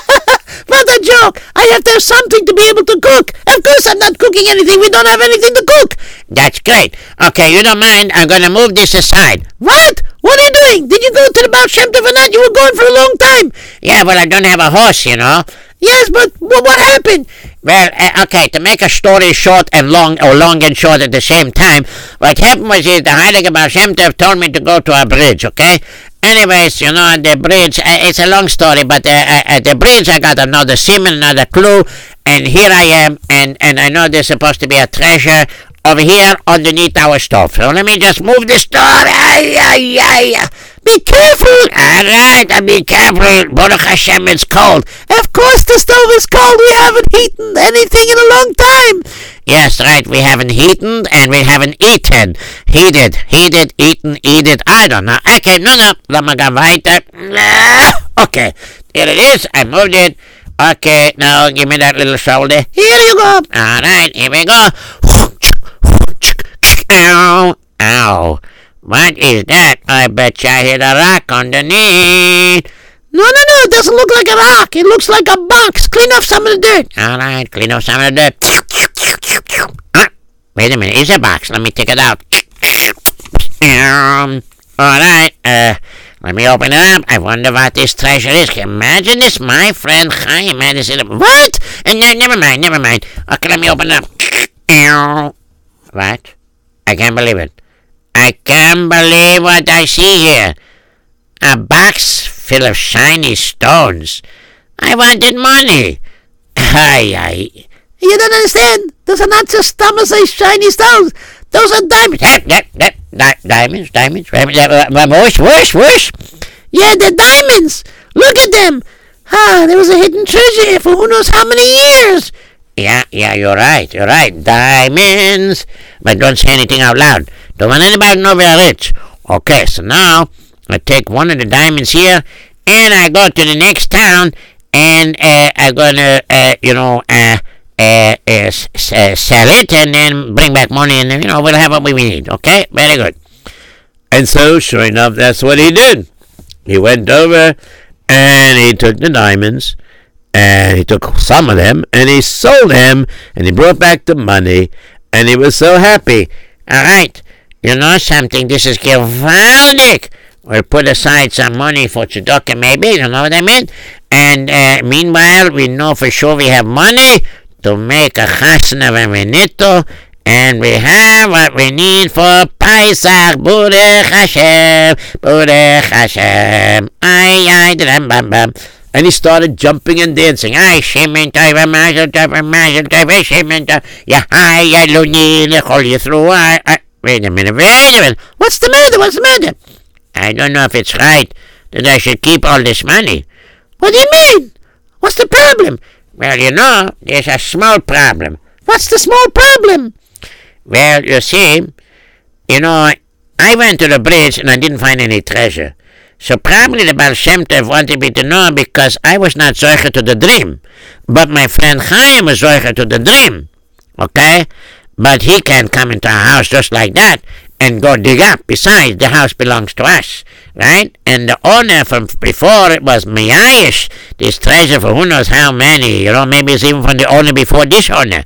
What a joke! I have to have something to be able to cook. Of course, I'm not cooking anything. We don't have anything to cook. That's great. Okay, you don't mind? I'm gonna move this aside. What? What are you doing? Did you go to the Baal Shem or? You were gone for a long time. Yeah, but I don't have a horse, you know. Yes, but wh- what happened? Well, uh, okay, to make a story short and long, or long and short at the same time, what happened was is the Heilige Baal Shem Tov told me to go to a bridge, okay? Anyways, you know, at the bridge, uh, it's a long story, but uh, at the bridge I got another siman, another clue, and here I am, and, and I know there's supposed to be a treasure over here underneath our stove. So let me just move the stove. Ay, ay, ay. Be careful. All right, I'll be careful. Baruch Hashem, it's cold. Of course the stove is cold. We haven't eaten anything in a long time. Yes, right. We haven't eaten and we haven't eaten. Heated, heated, eaten, eaten. I don't know. Okay, no, no. Let me go weiter. Okay, here it is. I moved it. Okay, now give me that little shoulder. Here you go. All right, here we go. Ow, ow. What is that? I bet you I hit a rock underneath. No, no, no, it doesn't look like a rock. It looks like a box. Clean off some of the dirt. All right, clean off some of the dirt. Ah, wait a minute, it's a box. Let me take it out. Um, all right, uh, let me open it up. I wonder what this treasure is. Can you imagine this? My friend Chaim had this in a... What? Uh, never mind, never mind. Okay, let me open it up. What? I can't believe it. I can't believe what I see here. A box full of shiny stones. I wanted money. Aye, aye. You don't understand. Those are not just stomachs, those shiny stones. Those are diamonds. Yep, yep, yep. Di- diamonds, diamonds. Whoosh, whoosh, whoosh. Yeah, they're diamonds. Look at them. Ah, there was a hidden treasure here for who knows how many years. Yeah, yeah, you're right, you're right. Diamonds. But don't say anything out loud. Don't want anybody know we're rich. Okay, so now I take one of the diamonds here and I go to the next town and uh, I'm gonna, uh, you know, uh, uh, uh, uh, sell it and then bring back money and then, you know, we'll have what we need. Okay, very good. And so, sure enough, that's what he did. He went over and he took the diamonds and he took some of them and he sold them and he brought back the money and he was so happy. All right, you know something? This is gewaldig. We'll put aside some money for tzedakah, maybe. You know what I mean? And uh, meanwhile, we know for sure we have money to make a chasna we to, and we have what we need for Pesach. Baruch Hashem, Baruch Hashem. Ay, ay, dum, bum, bum. And he started jumping and dancing. Ay, Siman Tov, Mazel Tov, Mazel Tov, ay, Siman Tov. Ya, ay, ay, Luni, Lechol Yisru, ay. Wait a minute, wait a minute. What's the matter? What's the matter? I don't know if it's right that I should keep all this money. What do you mean? What's the problem? Well, you know, there's a small problem. What's the small problem? Well, you see, you know, I went to the bridge and I didn't find any treasure. So probably the Baal Shem wanted me to know because I was not Zoicher to the dream. But my friend Chaim was Zoicher to the dream. Okay? But he can't come into our house just like that and go dig up. Besides, the house belongs to us, right? And the owner from before it was Miyayish, this treasure for who knows how many, you know, maybe it's even from the owner before this owner.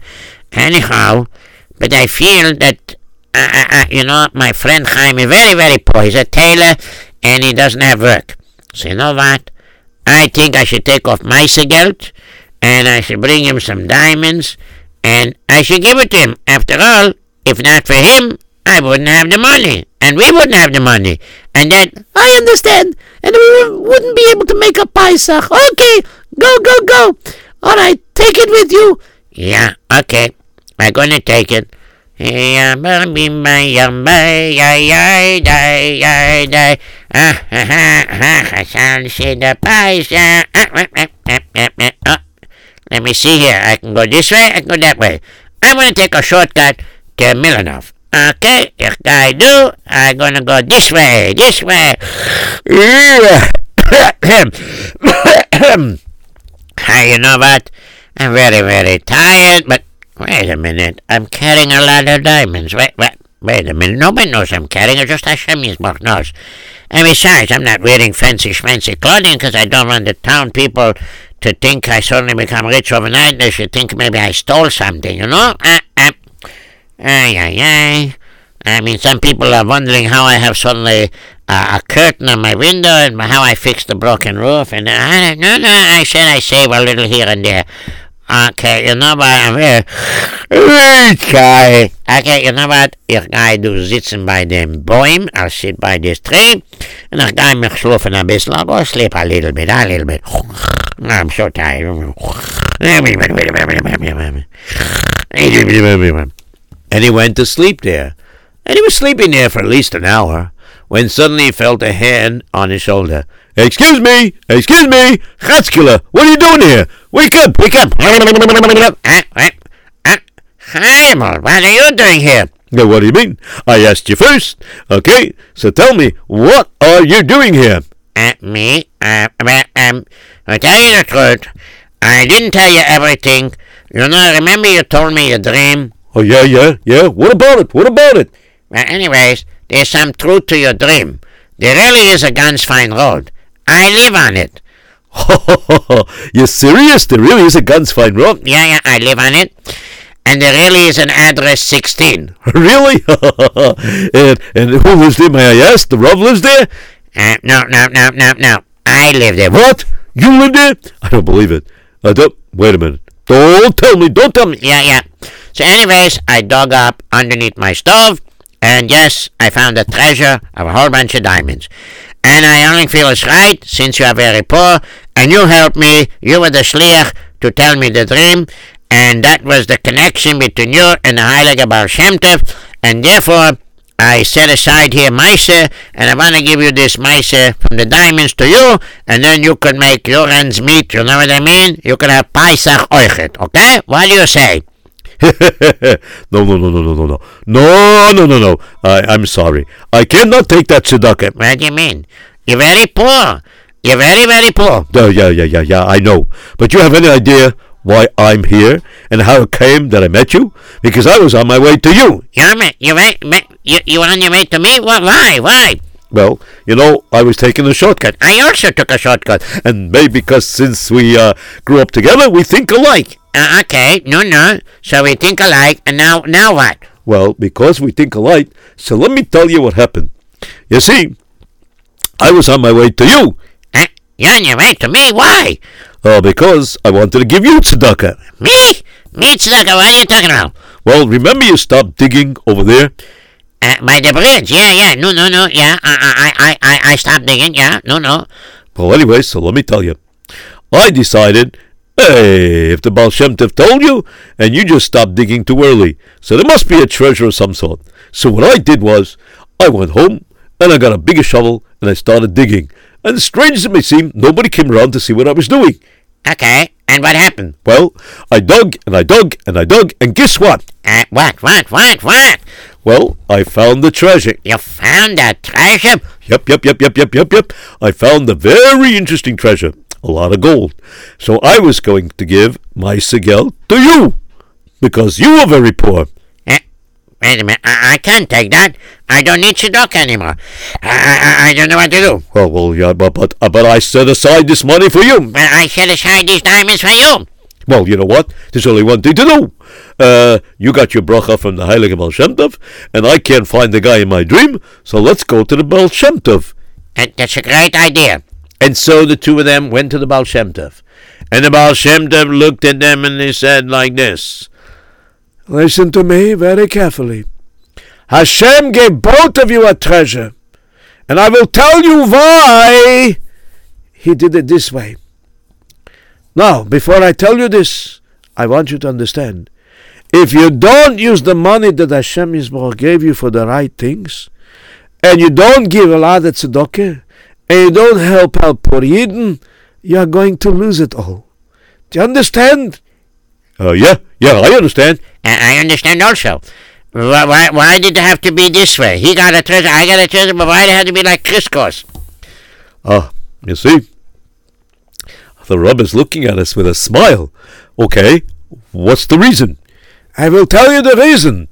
Anyhow, but I feel that, uh, uh, uh, you know, my friend Chaim is very, very poor. He's a tailor and he doesn't have work. So you know what? I think I should take off my geld and I should bring him some diamonds and I should give it to him. After all, if not for him, I wouldn't have the money, and we wouldn't have the money, and then I understand, and we wouldn't be able to make a Pesach. Okay, go, go, go. All right, take it with you. Yeah, okay, I'm gonna take it. Yeah, baby, my my, yeah, yeah, yeah, yeah, Ah, ha, ha, ha, I shall see the. Ah, ah, ah, ah, ah, ah, ah. Let me see here. I can go this way. I can go that way. I'm gonna take a shortcut to Milanov. Okay, if I do, I'm gonna go this way, this way. Hey, you know what? I'm very, very tired, but wait a minute. I'm carrying a lot of diamonds. Wait, wait, wait a minute. Nobody knows I'm carrying it, just Hashem Yisbach knows. And besides, I'm not wearing fancy schmancy clothing because I don't want the town people to think I suddenly become rich overnight. They should think maybe I stole something, you know? Uh, uh, ay, ay, ay. I mean, some people are wondering how I have suddenly uh, a curtain on my window and how I fixed the broken roof. And I, no, no, I said I save a little here and there. Okay, you know what? I'm here. Rich guy. Okay, you know what? Ich gehe du sitzen bei dem Bäum, I'll sit by this tree, and ich gehe mich schlafen ein bisschen. I'll go sleep a little bit, a little bit. I'm so tired. And he went to sleep there. And he was sleeping there for at least an hour when suddenly he felt a hand on his shoulder. Excuse me, excuse me, Chatzkele, what are you doing here? Wake up, wake up. Uh, what? Are you doing here? What do you mean? I asked you first. Okay, so tell me, what are you doing here? Uh, me? Uh, well, um, to tell you the truth, I didn't tell you everything. You know, remember you told me your dream? Oh, yeah, yeah, yeah. What about it? What about it? Well, anyways, there's some truth to your dream. There really is a Guns Fine Road. I live on it. you serious? There really is a Guns Fine Road? Yeah, yeah, I live on it. And there really is an address 16. Really? and, and who lives there, may I ask? The Rav lives there? Uh, no, no, no, no, no. I live there. What? You live there? I don't believe it. I don't. Wait a minute. Don't tell me. Don't tell me. Yeah, yeah. So, anyways, I dug up underneath my stove, and yes, I found a treasure of a whole bunch of diamonds. And I only feel it's right, since you are very poor, and you helped me, you were the shliach to tell me the dream, and that was the connection between you and the Heilige Baal Shem Tov, and therefore, I set aside here Meise, and I want to give you this Meise from the diamonds to you, and then you could make your ends meet, you know what I mean? You could have Paisach Oichet, okay? What do you say? no, no, no, no, no, no, no. No, no, no, no. I, I'm sorry. I cannot take that tzedakah. What do you mean? You're very poor. You're very, very poor. Uh, yeah, yeah, yeah, yeah, I know. But you have any idea why I'm here and how it came that I met you? Because I was on my way to you. You're, ma- you're ma- you, you on your way to me? What, why, why? Well, you know, I was taking a shortcut. I also took a shortcut. And maybe because since we uh, grew up together, we think alike. Uh, okay, no, no. So we think alike, and now, now what? Well, because we think alike, so let me tell you what happened. You see, I was on my way to you. Huh? You're on your way to me? Why? Uh, because I wanted to give you tzedakah. Me? Me, Tzedakah, what are you talking about? Well, remember you stopped digging over there? Uh, by the bridge, yeah, yeah, no, no, no, yeah, I, I, I, I, I stopped digging, yeah, no, no. Well, anyway, so let me tell you. I decided, hey, if the Baal Shem Tov told you, and you just stopped digging too early, so there must be a treasure of some sort. So what I did was, I went home, and I got a bigger shovel, and I started digging. And strange as it may seem, nobody came around to see what I was doing. Okay, and what happened? Well, I dug, and I dug, and I dug, and guess what? Uh, what, what, what, what? Well, I found the treasure. You found a treasure? Yep, yep, yep, yep, yep, yep, yep. I found a very interesting treasure. A lot of gold. So I was going to give my sigel to you. Because you were very poor. Wait a minute, I, I can't take that. I don't need Shidduch anymore. I, I, I don't know what to do. Well, well, yeah, but, but, uh, but I set aside this money for you. But I set aside these diamonds for you. Well, you know what? There's only one thing to do. Uh, you got your bracha from the Heilige Baal Shem Tov, and I can't find the guy in my dream, so let's go to the Baal Shem Tov. Uh, that's a great idea. And so the two of them went to the Baal Shem Tov. And the Baal Shem Tov looked at them and they said like this. Listen to me very carefully. Hashem gave both of you a treasure, and I will tell you why he did it this way. Now, before I tell you this, I want you to understand. If you don't use the money that Hashem Yisborach gave you for the right things, and you don't give a lot of tzedakah, and you don't help out poor Yidden, you are going to lose it all. Do you understand? Uh, yeah, yeah, I understand. I, I understand also. Why, why, why did it have to be this way? He got a treasure, I got a treasure, but why did it have to be like crisscross? Ah, you see? The Rub is looking at us with a smile. Okay, what's the reason? I will tell you the reason.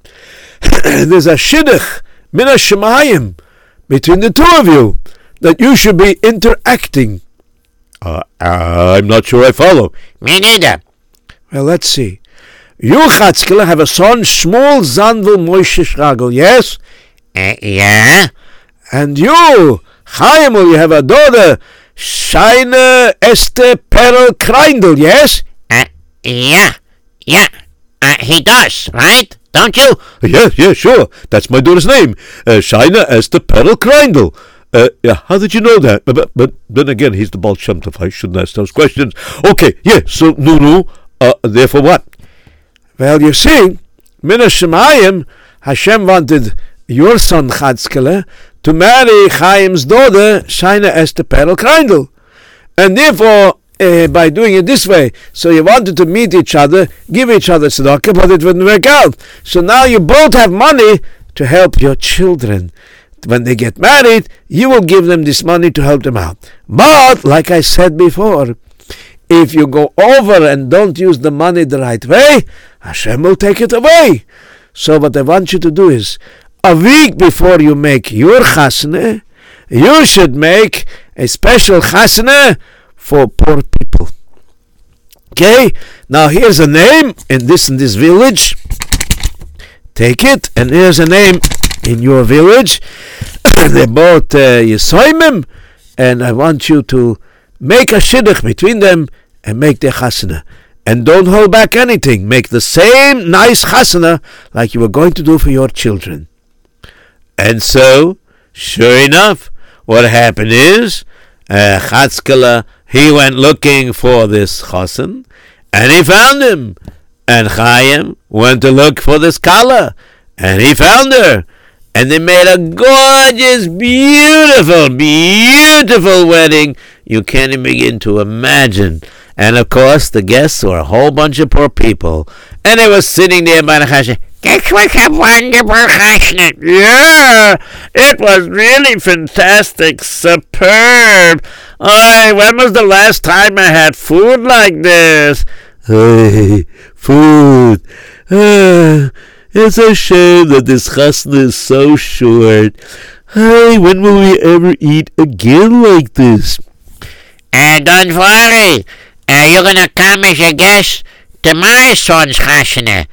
There's a shidduch min shemayim between the two of you that you should be interacting. Uh, I'm not sure I follow. Me neither. Well, let's see. You, Chatzkele, have a son, Shmuel Zanvil Moshe Shragel, yes? Uh, yeah? And you, Chaimel, you have a daughter, Shaina Esther Perel Kreindel, yes? Uh, yeah. Yeah. Uh, he does, right? Don't you? Yeah, yeah, sure. That's my daughter's name. Uh, Shaina Esther Perel Kreindel. Uh, yeah, how did you know that? But, but, but then again, he's the Baal Shem Tov. I shouldn't ask those questions. Okay, yeah, so, no, Uh, therefore what? Well, you see, Mina Shemayim, Hashem wanted your son Chatzkele to marry Chaim's daughter, Shaina Esther Perel Kreindl. And therefore, uh, by doing it this way, so you wanted to meet each other, give each other tzedakah, but it wouldn't work out. So now you both have money to help your children. When they get married, you will give them this money to help them out. But, like I said before, if you go over and don't use the money the right way, Hashem will take it away. So what I want you to do is, a week before you make your chasne, you should make a special chasne for poor people. Okay, now here's a name in this in this village. Take it, and here's a name in your village. They're both uh, Yisoimim, and I want you to make a shidduch between them and make their chasana. And don't hold back anything. Make the same nice chasana like you were going to do for your children. And so, sure enough, what happened is, uh, Chatzkala, he went looking for this chasen, and he found him. And Chaim went to look for this kala, and he found her. And they made a gorgeous, beautiful, beautiful wedding. You can't even begin to imagine. And of course, the guests were a whole bunch of poor people. And they were sitting there by the chashen. This was a wonderful chashnet. Yeah, it was really fantastic, superb. I, when was the last time I had food like this? Hey, food. Ah, it's a shame that this chasna is so short. Hey, when will we ever eat again like this? And don't worry, uh, you're gonna come as a guest to my son's chashna.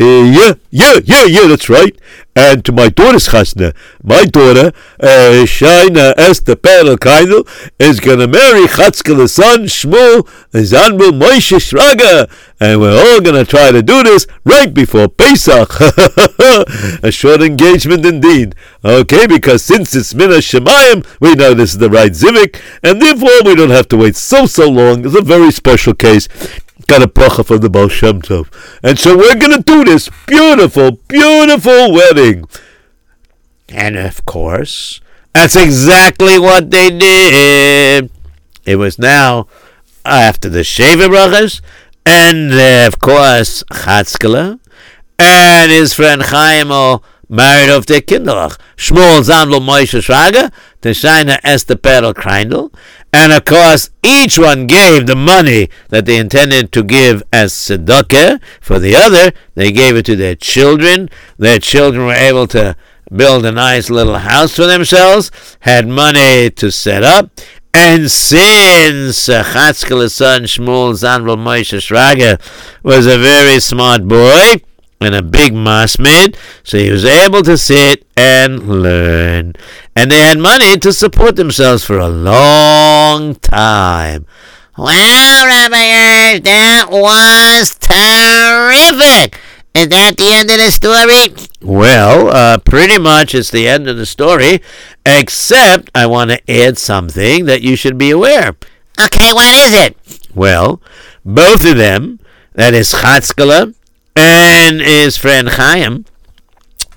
Uh, yeah, yeah, yeah, yeah, that's right. And to my daughter's chasna. My daughter, uh, Shaina Esther Perel Kreindel, is gonna marry Chatzkel's son, Shmuel Zanvil Moshe Shraga. And we're all gonna try to do this right before Pesach. a short engagement indeed. Okay, because since it's Mina Shemayim, we know this is the right zivug, and therefore we don't have to wait so, so long. It's a very special case got a bracha from the Baal Shem Tov. And so we're going to do this beautiful, beautiful wedding. And of course, that's exactly what they did. It was now after the Sheva brachas, and of course, Chatzkala and his friend Chaim married off their kinderach. Shmuel Zanvil Moshe Shraga to Shaina Esther Perel Kreindl. And of course, each one gave the money that they intended to give as tzedakah. For the other, they gave it to their children. Their children were able to build a nice little house for themselves, had money to set up. And since uh, Chatzkel's son Shmuel Zanvil Moshe Shraga was a very smart boy, and a big masmid, so he was able to sit and learn. And they had money to support themselves for a long time. Wow, Rabbi Erz, that was terrific. Is that the end of the story? Well, uh, pretty much it's the end of the story, except I want to add something that you should be aware. Okay, what is it? Well, both of them, that is Chatzkala and his friend Chaim,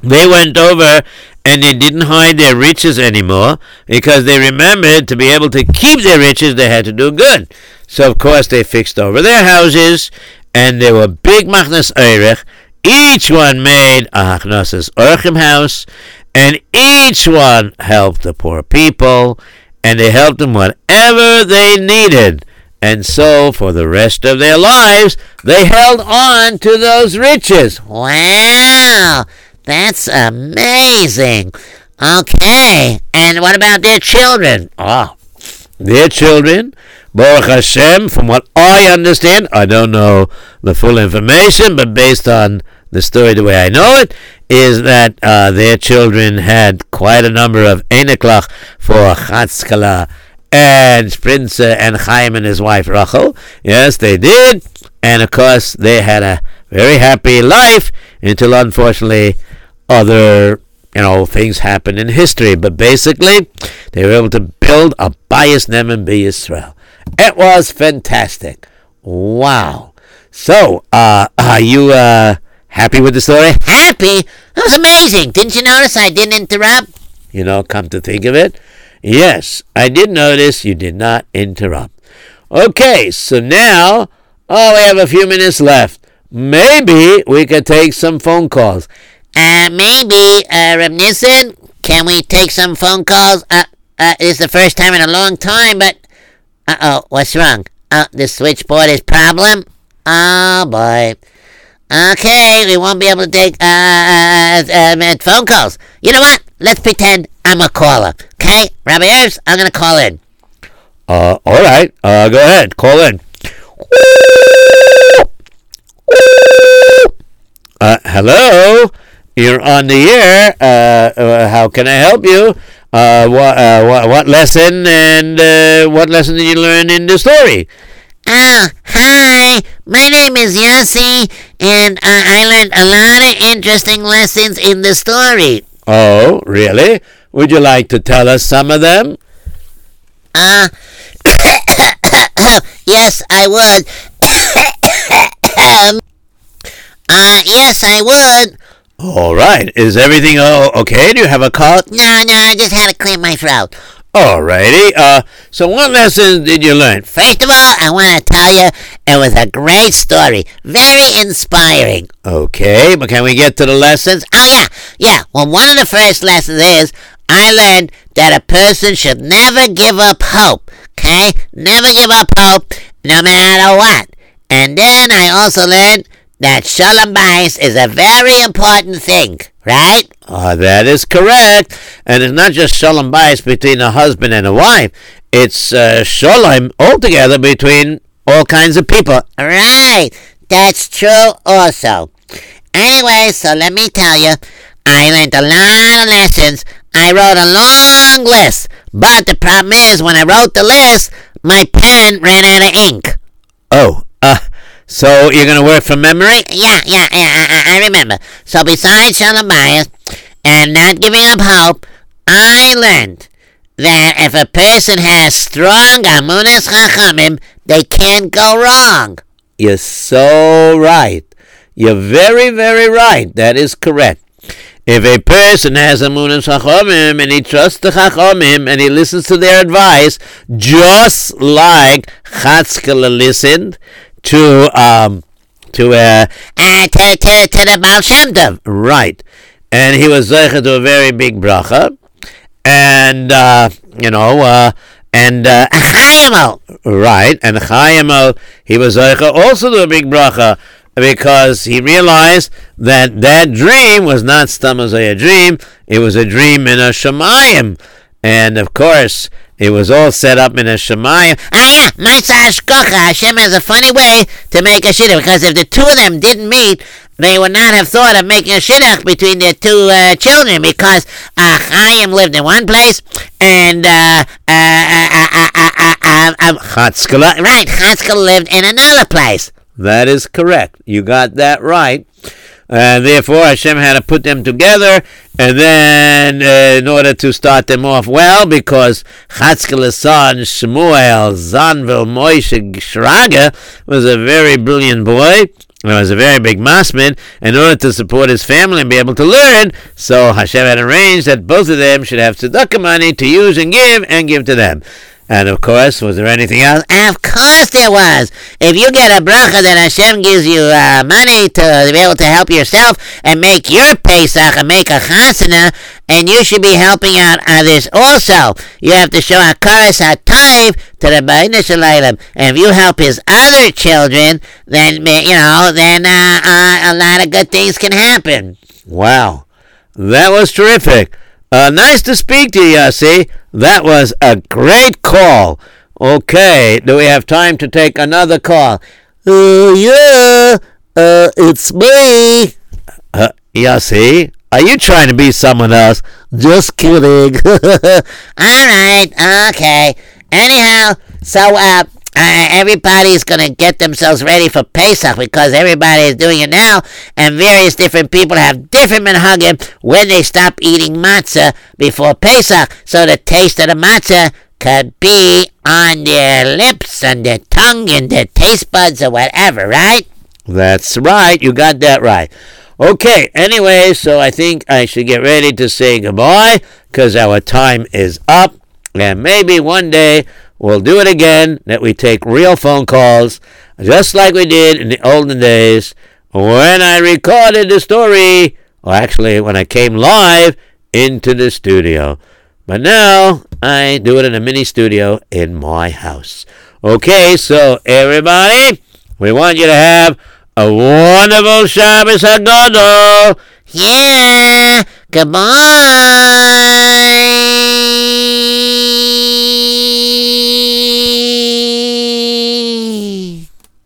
they went over and they didn't hide their riches anymore because they remembered to be able to keep their riches, they had to do good. So, of course, they fixed over their houses and they were big machnas eirech. Each one made a hachnosas orchim house and each one helped the poor people and they helped them whatever they needed. And so, for the rest of their lives, they held on to those riches. Wow, that's amazing. Okay, and what about their children? Ah, their children, Baruch Hashem, from what I understand, I don't know the full information, but based on the story the way I know it, is that uh, their children had quite a number of Eneklach for Chatzkala and Prince uh, and Chaim and his wife Rachel. Yes, they did. And of course, they had a very happy life until unfortunately other you know things happened in history. But basically, they were able to build a bayis ne'eman b'Yisrael. It was fantastic. Wow. So, uh, are you uh, happy with the story? Happy? That was amazing. Didn't you notice I didn't interrupt? You know, come to think of it, yes, I did notice you did not interrupt. Okay, so now, oh, we have a few minutes left. Maybe we could take some phone calls. Uh, maybe, uh, can we take some phone calls? Uh, uh, it's the first time in a long time, but, uh-oh, what's wrong? Oh, the switchboard is problem? Oh, boy. Okay, we won't be able to take, uh, uh, uh, uh, phone calls. You know what? Let's pretend I'm a caller, okay? Rabbi Erz, I'm gonna call in. Uh, all right, uh, go ahead, call in. Uh, hello, you're on the air. Uh, uh, how can I help you? Uh, what, uh, what, what lesson and uh, what lesson did you learn in the story? Oh, hi. My name is Yossi, and uh, I learned a lot of interesting lessons in the story. Oh, really? Would you like to tell us some of them? Uh, yes, I would. uh, yes, I would. All right. Is everything o- okay? Do you have a cough? No, no, I just had to clear my throat. All righty. Uh, so what lessons did you learn? First of all, I want to tell you it was a great story. Very inspiring. Okay, but can we get to the lessons? Oh, yeah, yeah. Well, one of the first lessons is I learned that a person should never give up hope. Okay? Never give up hope, no matter what. And then I also learned that Shalom Bayis is a very important thing, right? Uh, that is correct. And it's not just shalom bayis between a husband and a wife. It's uh, shalom altogether between all kinds of people. Right. That's true also. Anyway, so let me tell you, I learned a lot of lessons. I wrote a long list. But the problem is, when I wrote the list, my pen ran out of ink. Oh, uh, so you're going to work from memory? Yeah, yeah, yeah, I, I, I remember. So besides Shalom Bayis and not giving up hope, I learned that if a person has strong Emunas Chachamim, they can't go wrong. You're so right. You're very, very right. That is correct. If a person has Emunas Chachamim and he trusts the Chachamim and he listens to their advice, just like Chatzkala listened to um to uh, Uh, to, to, to the Baal Shem Tov. right, and he was zeicha to a very big bracha, and uh, you know uh, and uh, Chayimel. Right, and Chaimel, he was zeicha also to a big bracha because he realized that that dream was not stam a dream; it was a dream in a shemayim, and of course it was all set up in a shemayim. Ah, yeah, Matzah Ashkocha. Hashem has a funny way to make a shidduch because if the two of them didn't meet, they would not have thought of making a shidduch between their two uh, children because uh, lived in one place and uh, uh, uh, uh, uh, uh, uh, uh, uh, Chatzkala. right, Haskell lived in another place. That is correct. You got that right. And therefore, Hashem had to put them together, and then uh, in order to start them off well, because Chatzkel's son Shmuel Zanvil Moshe Shraga was a very brilliant boy. He was a very big masman. In order to support his family and be able to learn, so Hashem had arranged that both of them should have tzedakah money to use and give, and give to them. And of course, was there anything else? Of course there was. If you get a bracha that Hashem gives you uh, money to be able to help yourself and make your Pesach and make a chasana, and you should be helping out others also. You have to show Hakaras HaTayv to the Ba'ina. And if you help his other children, then, you know, then uh, uh, a lot of good things can happen. Wow, that was terrific. Uh, nice to speak to you, Yossi. That was a great call. Okay, do we have time to take another call? Uh, yeah, uh, it's me. Uh, Yossi, are you trying to be someone else? Just kidding. All right, okay. Anyhow, so uh, uh, everybody's gonna get themselves ready for Pesach because everybody is doing it now, and various different people have different minhagim when they stop eating matzah before Pesach, so the taste of the matzah could be on their lips and their tongue and their taste buds or whatever, right? That's right. You got that right. Okay, anyway, so I think I should get ready to say goodbye because our time is up. And maybe one day we'll do it again that we take real phone calls just like we did in the olden days when I recorded the story, or actually when I came live into the studio. But now I do it in a mini studio in my house. Okay, so everybody, we want you to have a wonderful Shabbos Hagadol. Yeah. Goodbye.